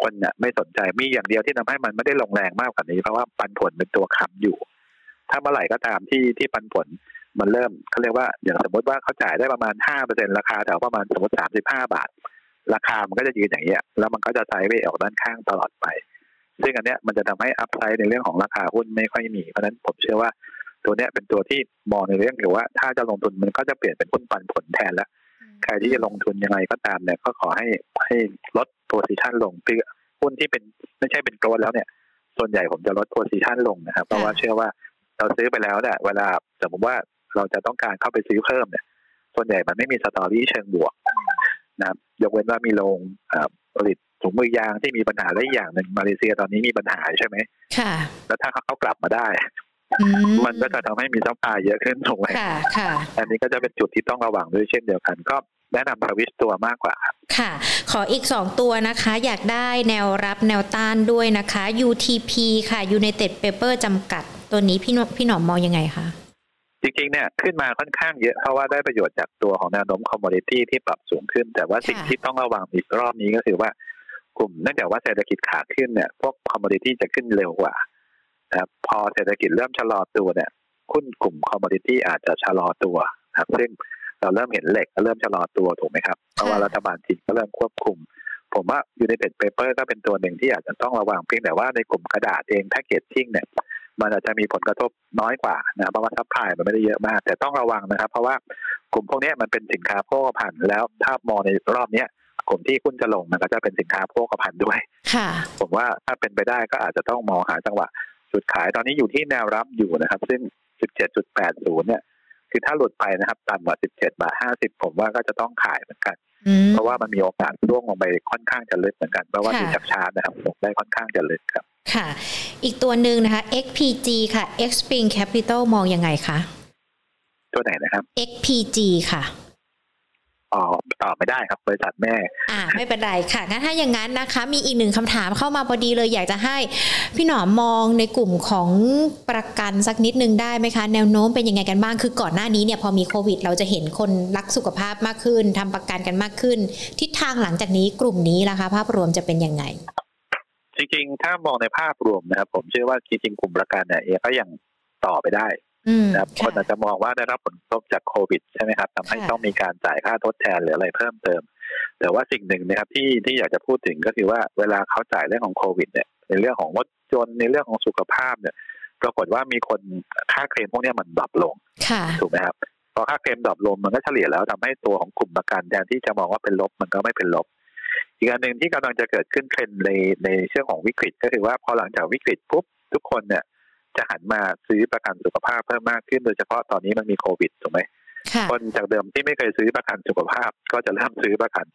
คนเนี่ยไม่สนใจมีอย่างเดียวที่ทำให้มันไม่ได้ลงแรงมากกว่านี้ เพราะว่าปันผลเป็นตัวค้ำอยู่ ถ้าเมื่อไหร่ก็ตามที่ที่ปันผล มันเริ่มเขาเรียกว่าอย่างสมมติว่าเขาจ่ายได้ประมาณห้าเปอร์เซ็นราคาแถวประมาณสมมติสามสิบห้าบาท ราคามันก็จะยืนอย่างเงี้ยแล้วมันก็จะ sideway ออกด้านข้างตลอดไป ซึ่งอันเนี้ยมันจะทำให้ upside ในเรื่องของราคาหุ้นไม่ค่อยมี เพราะนั้นผมเชื่อว่าตัวเนี้ยเป็นตัวที่มองในเรื่องเกี่ยวว่า ถ้าจะลงทุนมันก็จะเปลี่ยนเป็นหุ้นปันผลแทนแล้วใครที่จะลงทุนยังไงก็ตามเนี่ยก็ขอให้ให้ลด position ลงคือหุ้นที่เป็นไม่ใช่เป็น growth แล้วเนี่ย ส่วนใหญ่ผมจะลด position ลงนะครับเพราะว่าเชื่อว่าเราซื้อไปแล้วเนี่ยเวลาสมมติว่า เราจะต้องการเข้าไปซื้อเพิ่มเนี่ย ส่วนใหญ่มันไม่มี story เชิงบวกนะครับยกเว้นว่ามีโรงผลิตถุงมือยางที่มีปัญหาได้อย่างหนึ่งมาเลเซียตอนนี้มีปัญหาใช่ไหมค่ะ แล้วถ้าเขากลับมาได้ มันก็จะทำให้มี supply เยอะขึ้นถูกไหมค่ะค่ะ อันนี้ก็จะเป็นจุดที่ต้องระวังด้วยเช่นเดียวกันก็แนะนำว่าวิสตัวมากกว่าครับค่ะ ขออีกสองตัวนะคะ อยากได้แนวรับแนวต้านด้วยนะคะ UTP ค่ะ United Paper จำกัด ตัวนี้พี่พี่หนอมมองยังไงคะ จริงๆเนี่ยขึ้นมาค่อนข้างเยอะเพราะว่าได้ประโยชน์จากตัวของแนวโน้ม commodity ที่ปรับสูงขึ้น แต่ว่าสิ่งที่ต้องระวังอีกรอบนี้ก็คือว่ากลุ่มเนื่องจากว่าเศรษฐกิจขาขึ้นเนี่ยพวก commodity จะขึ้นเร็วกว่านะครับพอเศรษฐกิจเริ่มชะลอตัวเนี่ยหุ้นกลุ่ม commodity อาจจะชะลอตัวครับซึ่งเราเริ่มเห็นเหล็กเริ่มชะลอตัวถูกไหมครับเพราะว่ารัฐบาลจีนก็เริ่มควบคุม ผมว่ายู n นเต็ดเปเปอร์ก็เป็นตัวหนึ่งที่อาจจะต้องระวังเพียงแต่ว่าในกลุ่มกระดาษเอง packaging เนี่ย มันอาจจะมีผลกระทบน้อยกว่านะเพราะว่า supply มันไม่ได้เยอะมาก แต่ต้องระวังนะครับ เพราะว่ากลุ่มพวกนี้มันเป็นสินค้าโภคภัณฑ์แล้วถ้ามองในรอบเนี้ยกลุ่มที่คุณจะลงมันก็จะเป็นสินค้าโภคภัณฑ์ด้วยค่ะผมว่าถ้าเป็นไปได้ก็อาจจะต้องมองหาจังหวะจุดขายตอนนี้อยู่ที่แนวรับอยู่นะครับ ซึ่ง 17.80 เนี่ย คือถ้าหลุดไปนะครับต่ำกว่า 17 บาท 50 ผมว่าก็จะต้องขายเหมือนกัน เพราะว่ามันมีโอกาสร่วงลงไปค่อนข้างจะลึกเหมือนกัน เพราะว่าดูจากชาร์ตนะครับลงได้ค่อนข้างจะลึกครับ ค่ะ อีกตัวหนึ่งนะคะ XPG ค่ะ Xpring Capital มองยังไงคะ ตัวไหนนะครับ XPG ค่ะอตอบไม่ได้ครับ บริษัทแม่ อ่า ไม่เป็นไรค่ะ งั้นถ้าอย่างนั้นนะคะ มีอีกหนึ่งคำถามเข้ามาพอดีเลยอยากจะให้ พี่หนอมมองในกลุ่มของประกันสักนิดนึงได้ไหมคะ แนวโน้มเป็นยังไงกันบ้าง คือก่อนหน้านี้เนี่ยพอมีโควิด เราจะเห็นคนรักสุขภาพมากขึ้นทำประกันกันมากขึ้น ทิศทางหลังจากนี้กลุ่มนี้ล่ะคะ ภาพรวมจะเป็นยังไง จริง ๆ ถ้ามองในภาพรวมนะครับ ผมเชื่อว่าจริงๆกลุ่มประกันเนี่ยเองก็ยังต่อไปได้อืมนะครับคค่ะนอาจจะมองว่าได้รับผลกระทบจากโควิดใช่ไหมครับทำให้ค่ะต้องมีการจ่ายค่าทดแทนหรืออะไรเพิ่มเติม แต่ว่าสิ่งหนึ่งนะครับที่ที่อยากจะพูดถึงก็คือว่าเวลาเขาจ่ายเรื่องของโควิดเนี่ยในเรื่องของรถยนต์ในเรื่องของสุขภาพเนี่ยปรากฏว่ามีคนค่าเคลมพวกเนี้ยมัน drop ลงค่ะถูกไหมครับพอค่าเคลม drop ลงมันก็เฉลี่ยแล้วทำให้ตัวของกลุ่มประกันแทนที่จะมองว่าเป็นลบมันก็ไม่เป็นลบ อีกอันหนึ่งที่กำลังจะเกิดขึ้นเทรนด์ในในเรื่องของวิกฤต ก็คือว่าพอหลังจากวิกฤตปุ๊บทุกคนเนี่ยจะหันมาซื้อประกันสุขภาพเพิ่มมากขึ้นโดยเฉพาะตอนนี้มันมีโควิดถูกไหมค่ะคนจากเดิมที่ไม่เคยซื้อประกันสุขภาพ ก็จะเริ่มซื้อประกัน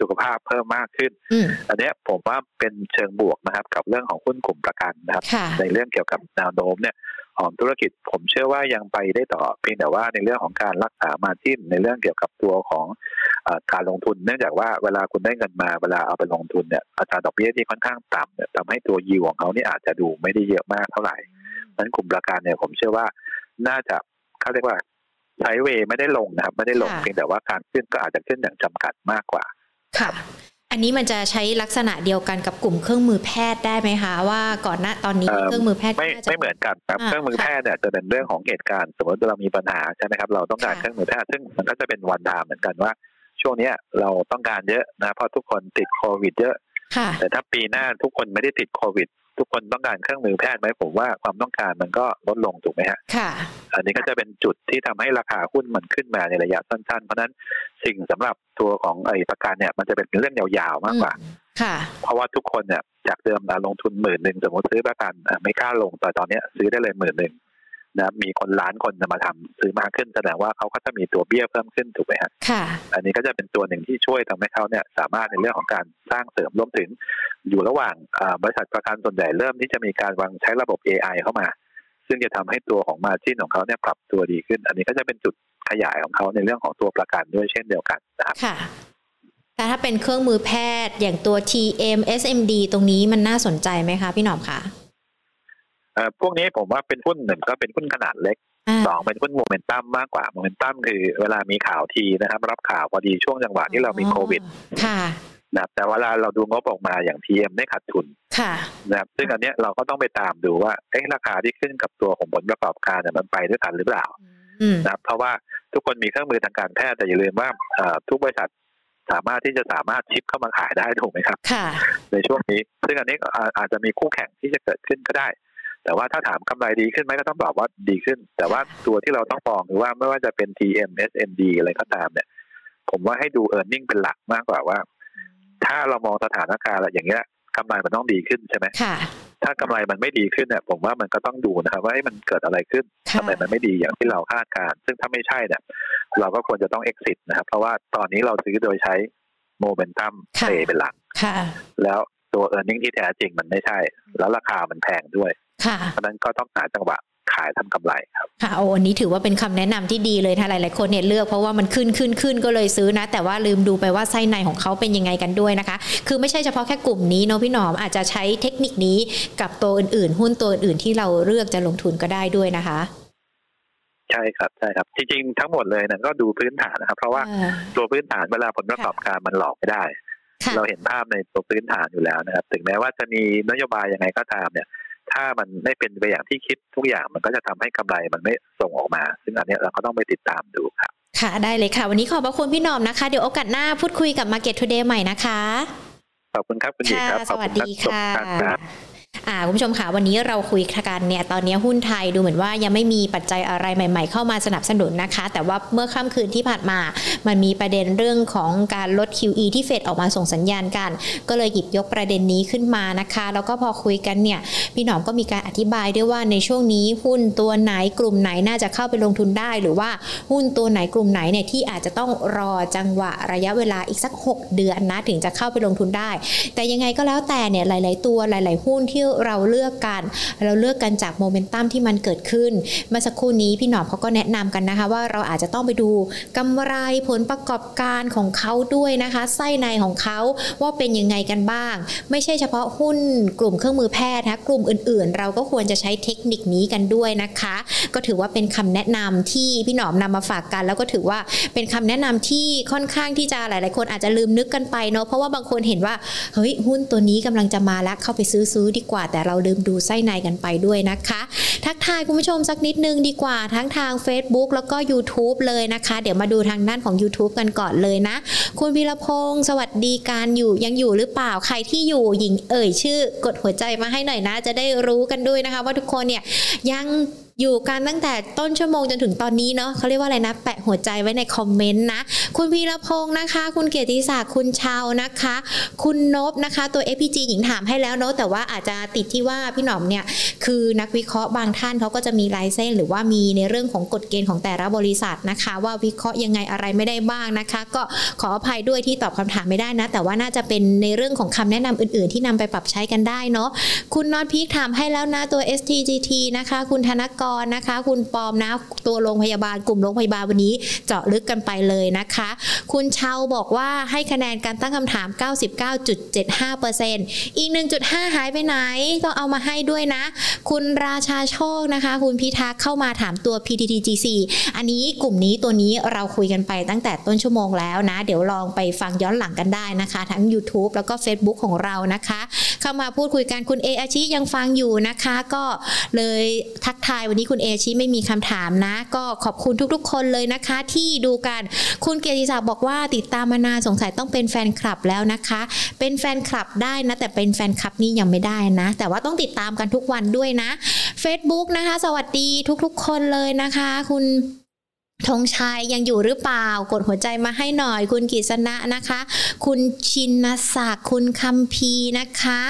สุขภาพเพิ่มมากขึ้นอืมอันเนี้ยผมว่าเป็นเชิงบวกนะครับ กับเรื่องของหุ้นกลุ่มประกันนะครับค่ะในเรื่องเกี่ยวกับแนวโน้มเนี่ยของธุรกิจผมเชื่อว่ายังไปได้ต่อเพียงแต่ว่าในเรื่องของการรักษามาจิ้นในเรื่องเกี่ยวกับตัวของเออการลงทุน เนื่องจากว่าเวลาคุณได้เงินมาเวลาเอาไปลงทุนเนี่ยอัตราดอกเบี้ยที่ค่อนข้างต่ำเนี่ยทำให้ตัวยิวของเขาเนี่ยอาจจะดูไม่ได้เยอะมากเท่าไหร่นั้นกลุ่มประกันเนี่ยผมเชื่อว่าน่าจะเขาเรียกว่าไซด์เวย์ไม่ได้ลงนะครับ ไม่ได้ลงค่ะเพียงแต่ว่าการขึ้นก็อาจจะขึ้นอย่างจำกัดมากกว่า ค่ะ อันนี้มันจะใช้ลักษณะเดียวกันกับกลุ่มเครื่องมือแพทย์ได้ไหมคะ ว่าก่อนหน้าตอนนี้เอ่อเครื่องมือแพทย์ไม่น่าจะไม่เหมือนกันครับอ่าเครื่องมือแพทย์เนี่ยจะเป็นเรื่องของเหตุการณ์สมมติเรามีปัญหาใช่ไหมครับเราต้องการค่ะเครื่องมือแพทย์ซึ่งมันก็จะเป็นวันทามเหมือนกันว่า ช่วงเนี้ยเราต้องการเยอะนะเพราะทุกคนติดโควิด เยอะค่ะแต่ถ้าปีหน้าทุกคนไม่ได้ติดโควิด ทุกคนต้องการเครื่องมือแพทย์ไหมผมว่าความต้องการมันก็ลดลงถูกไหมฮะค่ะ อันนี้ก็จะเป็นจุดที่ทำให้ราคาหุ้นมันขึ้นมาในระยะสั้นๆ เพราะฉะนั้นสิ่งสำหรับตัวของไอ้ประกันเนี่ย มันจะเป็นเรื่องยาวๆมากกว่า ค่ะ เพราะว่าทุกคนเนี่ยจากเดิมอะลงทุนหมื่นหนึ่งสมมติซื้อประกันอะไม่กล้าลงแต่ตอนเนี้ยซื้อได้เลยหมื่นหนึ่ง นะมีคนล้านคนจะมาทำซื้อมากขึ้นแสดงว่าเขาก็จะมีตัวเบี้ยเพิ่มขึ้นถูกไหมฮะค่ะ อันนี้ก็จะเป็นตัวหนึ่งที่ช่วยทำให้เขาเนี่ยสามารถในเรื่องของการสร้างเสริมรวมถึง อยู่ระหว่างอ่าบริษัทประกันส่วนใหญ่เริ่มที่จะมีการวางใช้ระบบ AI เข้ามา ซึ่งจะทำให้ตัวของมาจิ้นของเขาเนี่ยปรับตัวดีขึ้น อันนี้ก็จะเป็นจุดขยายของเขาในเรื่องของตัวประกันด้วยเช่นเดียวกันนะครับค่ะแต่ถ้าเป็นเครื่องมือแพทย์อย่างตัว TM SMD ตรงนี้มันน่าสนใจไหมคะพี่หนอมคะเอ่อ พวกนี้ผมว่าเป็นหุ้นหนึ่งก็เป็นหุ้นขนาดเล็กอ่าสองเป็นหุ้นโมเมนตัมมากกว่าโมเมนตัมคือเวลามีข่าวทีนะครับ รับข่าวพอดีช่วงจังหวะที่เรามีโควิดค่ะนะครับแต่เวลาเราดูงบออกมาอย่าง PM ได้ขาดทุนค่ะนะครับซึ่งอันเนี้ยเราก็ต้องไปตามดูว่าเอ๊ะราคาที่ขึ้นกับตัวของผลประกอบการเนี่ยมันไปด้วยกันหรือเปล่าอืมนะครับเพราะว่าทุกคนมีเครื่องมือทางการแพทย์แต่อย่าลืมว่าเอ่อทุกบริษัทสามารถที่จะสามารถชิปเข้ามาขายได้ถูกไหมครับค่ะในช่วงนี้ ซึ่งอันนี้ก็อาอาจจะมีคู่แข่งที่จะเกิดขึ้นก็ได้ แต่ว่าถ้าถามกำไรดีขึ้นไหมก็ต้องบอกว่าดีขึ้น แต่ว่าตัวที่เราต้องมองคือว่าไม่ว่าจะเป็น TM SMD อะไรก็ตามเนี่ย ผมว่าให้ดู e a r n i n g เป็นหลักมากกว่าว่า ถ้าเรามองสถานการณ์อะไรอย่างเงี้ยกำไรมันต้องดีขึ้นใช่ไหมค่ะถ้ากำไรมันไม่ดีขึ้นเนี่ย ผมว่ามันก็ต้องดูนะครับว่าเอ๊ะมันเกิดอะไรขึ้นค่ะทำไมมันไม่ดีอย่างที่เราคาดการณ์ซึ่งถ้าไม่ใช่เนี่ย เราก็ควรจะต้อง exit นะครับ เพราะว่าตอนนี้เราซื้อโดยใช้โมเมนตัมค่ะเเป็นหลักค่ะแล้ว ตัว e a r n i n g ที่แท้จริงมันไม่ใช่ แล้วราคามันแพงด้วยค่ะเพราะฉะนั้นก็ต้องหาจังหวะขายทำกำไรครับค่ะโอ้อันนี้ถือว่าเป็นคำแนะนำที่ดีเลยนะหลายๆคนเนี่ยเลือกเพราะว่ามันขึ้นขึ้นขึ้นก็เลยซื้อนะ แต่ว่าลืมดูไปว่าไส้ในของเขาเป็นยังไงกันด้วยนะคะ คือไม่ใช่เฉพาะแค่กลุ่มนี้เนาะพี่หนอมอาจจะใช้เทคนิคนี้กับตัวอื่นๆ หุ้นตัวอื่นๆที่เราเลือกจะลงทุนก็ได้ด้วยนะคะ ใช่ครับใช่ครับ จริงๆทั้งหมดเลยนั้นก็ดูพื้นฐานนะครับ เพราะว่าเออตัวพื้นฐานเวลาผลประกอบการมันหลอกไม่ได้ค่ะ เราเห็นภาพในตัวพื้นฐานอยู่แล้วนะครับ ถึงแม้ว่าจะมีนโยบายยังไงก็ตามเนี่ย ถ้ามันไม่เป็นไปอย่างที่คิดทุกอย่างมันก็จะทำให้กำไรมันไม่ส่งออกมา ซึ่งอันเนี้ยเราก็ต้องไปติดตามดูครับ ค่ะได้เลยค่ะ วันนี้ขอบพระคุณพี่หนอมนะคะ เดี๋ยวโอกาสหน้าพูดคุยกับ Market Today ใหม่นะคะ ขอบคุณครับคุณหญิงค่ะครับสวัสดีขอบค่ะณรับอ่า คุณผู้ชมค่ะวันนี้เราคุยกันเนี่ยตอนนี้หุ้นไทยดูเหมือนว่ายังไม่มีปัจจัยอะไรใหม่ ๆ เข้ามาสนับสนุนนะคะ แต่ว่าเมื่อค่ำคืนที่ผ่านมา มันมีประเด็นเรื่องของการลด QE ที่เฟดออกมาส่งสัญญาณกัน ก็เลยหยิบยกประเด็นนี้ขึ้นมานะคะ แล้วก็พอคุยกันเนี่ยพี่หนอมก็มีการอธิบายด้วยว่าในช่วงนี้หุ้นตัวไหนกลุ่มไหนน่าจะเข้าไปลงทุนได้ หรือว่าหุ้นตัวไหนกลุ่มไหนเนี่ยที่อาจจะต้องรอจังหวะระยะเวลาอีกสัก 6 เดือนนะถึงจะเข้าไปลงทุนได้ แต่ยังไงก็แล้วแต่เนี่ยหลาย ๆ ตัวหลาย ๆ หุ้นที่เราเลือกกันเราเลือกกันจากโมเมนตัมที่มันเกิดขึ้น เมื่อสักครู่นี้พี่หนอมเขาก็แนะนำกันนะคะ ว่าเราอาจจะต้องไปดูกำไรผลประกอบการของเขาด้วยนะคะไส้ในของเขาว่าเป็นยังไงกันบ้าง ไม่ใช่เฉพาะหุ้นกลุ่มเครื่องมือแพทย์นะกลุ่มอื่นๆ เราก็ควรจะใช้เทคนิคนี้กันด้วยนะคะ ก็ถือว่าเป็นคำแนะนำที่พี่หนอมนำมาฝากกัน แล้วก็ถือว่าเป็นคำแนะนำที่ค่อนข้างที่จะหลาย ๆ คนอาจจะลืมนึกกันไปเนาะเพราะว่าบางคนเห็นว่าเฮ้ยหุ้นตัวนี้กำลังจะมาแล้วเข้าไปซื้อซื้อดีกว่าแต่เราลืมดูไส้ในกันไปด้วยนะคะ ทักทายคุณผู้ชมสักนิดนึงดีกว่าทั้งทาง Facebook แล้วก็ YouTube เลยนะคะ เดี๋ยวมาดูทางด้านของ YouTube กันก่อนเลยนะ คุณพีรพงศ์สวัสดีการอยู่ยังอยู่หรือเปล่าใครที่อยู่หญิงเอ่ยชื่อ กดหัวใจมาให้หน่อยนะ จะได้รู้กันด้วยนะคะ ว่าทุกคนเนี่ยยัง อยู่กันตั้งแต่ต้นชั่วโมงจนถึงตอนนี้เนาะเขาเรียกว่าอะไรนะ แปะหัวใจไว้ในคอมเมนต์นะ คุณพีรพงศ์นะคะ คุณเกียรติศักดิ์คุณชาวนะคะ คุณนบนะคะ ตัว FPG หญิงถามให้แล้วเนาะแต่ว่าอาจจะติดที่ว่าพี่หนอมเนี่ยคือนักวิเคราะห์บางท่านเขาก็จะมีลายเส้น หรือว่ามีในเรื่องของกฎเกณฑ์ของแต่ละบริษัทนะคะ ว่าวิเคราะห์ยังไงอะไรไม่ได้บ้างนะคะ ก็ขออภัยด้วยที่ตอบคำถามไม่ได้นะ แต่ว่าน่าจะเป็นในเรื่องของคำแนะนำอื่น ๆ ที่นำไปปรับใช้กันได้เนาะคุณนอตพีคถามให้แล้วนะตัว STGT นะคะ คุณธนกรนะคะ คุณปอมนะตัวโรงพยาบาลกลุ่มโรงพยาบาลวันนี้เจาะลึกกันไปเลยนะคะ คุณเชาบอกว่าให้คะแนนการตั้งคำถาม 99.75%อีก 1.5 หายไปไหน ต้องเอามาให้ด้วยนะ คุณราชาโชคนะคะ คุณพิทักษ์เข้ามาถามตัว PTTGC อันนี้กลุ่มนี้ตัวนี้เราคุยกันไปตั้งแต่ต้นชั่วโมงแล้วนะ เดี๋ยวลองไปฟังย้อนหลังกันได้นะคะ ทั้ง YouTube แล้วก็ Facebook ของเรานะคะ เข้ามาพูดคุยกันคุณเออาชิยังฟังอยู่นะคะ ก็เลยทักทายวันนี้คุณเอชิไม่มีคำถามนะ ก็ขอบคุณทุกๆ คนเลยนะคะ ที่ดูกันคุณเกียรติศักดิ์บอกว่าติดตามมานานสงสัยต้องเป็นแฟนคลับแล้วนะคะ เป็นแฟนคลับได้นะ แต่เป็นแฟนคลับนี่ยังไม่ได้นะ แต่ว่าต้องติดตามกันทุกวันด้วยนะ Facebook นะคะ สวัสดีทุกๆ คนเลยนะคะ คุณ ธงชัยยังอยู่หรือเปล่า กดหัวใจมาให้หน่อย คุณกิษณะนะคะ คุณชินศักดิ์คุณคัมพีนะคะ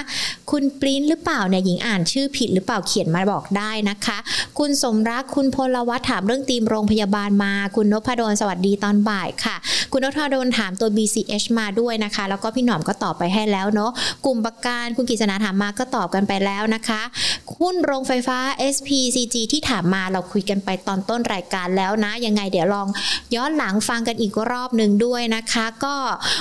คุณปริ้นหรือเปล่าเนี่ยหญิงอ่านชื่อผิดหรือเปล่าเขียนมาบอกได้นะคะ คุณสมรักคุณพลวัฒน์ถามเรื่องทีมโรงพยาบาลมา คุณนพดลสวัสดีตอนบ่ายค่ะ คุณนพดลถามตัว BCH มาด้วยนะคะ แล้วก็พี่หนอมก็ตอบไปให้แล้วเนาะกลุ่มประกันคุณกิษณะถามมาก็ตอบกันไปแล้วนะคะหุ้นโรงไฟฟ้า SPCG ที่ถามมาเราคุยกันไปตอนต้นรายการแล้วนะยังไง เดี๋ยวลองย้อนหลังฟังกันอีกรอบหนึ่งด้วยนะคะ ก็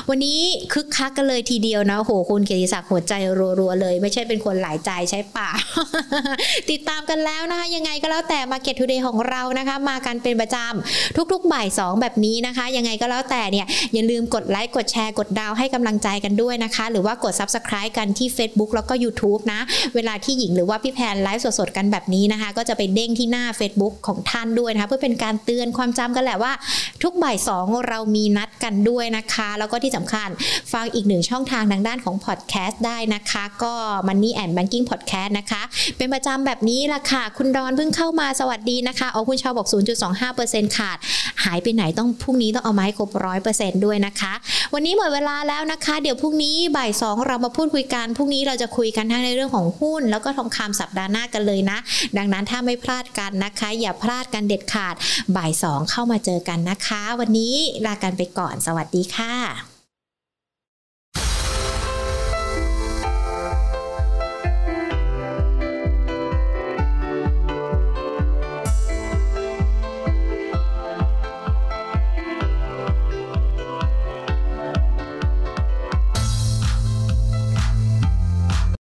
วันนี้คึกคักกันเลยทีเดียวนะโหคุณเกียรติศักดิ์หัวใจรัวๆเลย ไม่ใช่เป็นคนหลายใจใช่ป่า ติดตามกันแล้วนะคะ ยังไงก็แล้วแต่ Market Today ของเรานะคะ มากันเป็นประจำทุกๆบ่าย2แบบนี้นะคะ ยังไงก็แล้วแต่เนี่ยอย่าลืมกดไลค์กดแชร์กดดาวให้กำลังใจกันด้วยนะคะ หรือว่ากด Subscribe กันที่ Facebook แล้วก็ YouTube นะ เวลาที่หญิงหรือว่าพี่แพนไลฟ์สดๆกันแบบนี้นะคะ ก็จะไปเด้งที่หน้า Facebook ของท่านด้วยนะคะเพื่อเป็นการเตือนความจำกันแหละว่า ทุกบ่ายสองเรามีนัดกันด้วยนะคะ แล้วก็ที่สำคัญฟังอีกหนึ่งช่องทางทางด้านของพอดแคสต์ได้นะคะ ก็ Money and Banking Podcast นะคะ เป็นประจำแบบนี้ละค่ะ คุณดอนเพิ่งเข้ามาสวัสดีนะคะเอาคุณชาวบอก 0.25%ขาด หายไปไหนต้องพรุ่งนี้ต้องเอาไม้ครบร้อยเปอร์เซ็นต์ด้วยนะคะ วันนี้หมดเวลาแล้วนะคะ เดี๋ยวพรุ่งนี้บ่ายสองเรามาพูดคุยกันพรุ่งนี้เราจะคุยกันทั้งในเรื่องของหุ้น แล้วก็ทองคำสัปดาห์หน้ากันเลยนะ ดังนั้นถ้าไม่พลาดกันนะคะ อย่าพลาดกันเด็ดขาดบ่ายสองเข้ามาเจอกันนะคะ วันนี้ลากันไปก่อน สวัสดีค่ะ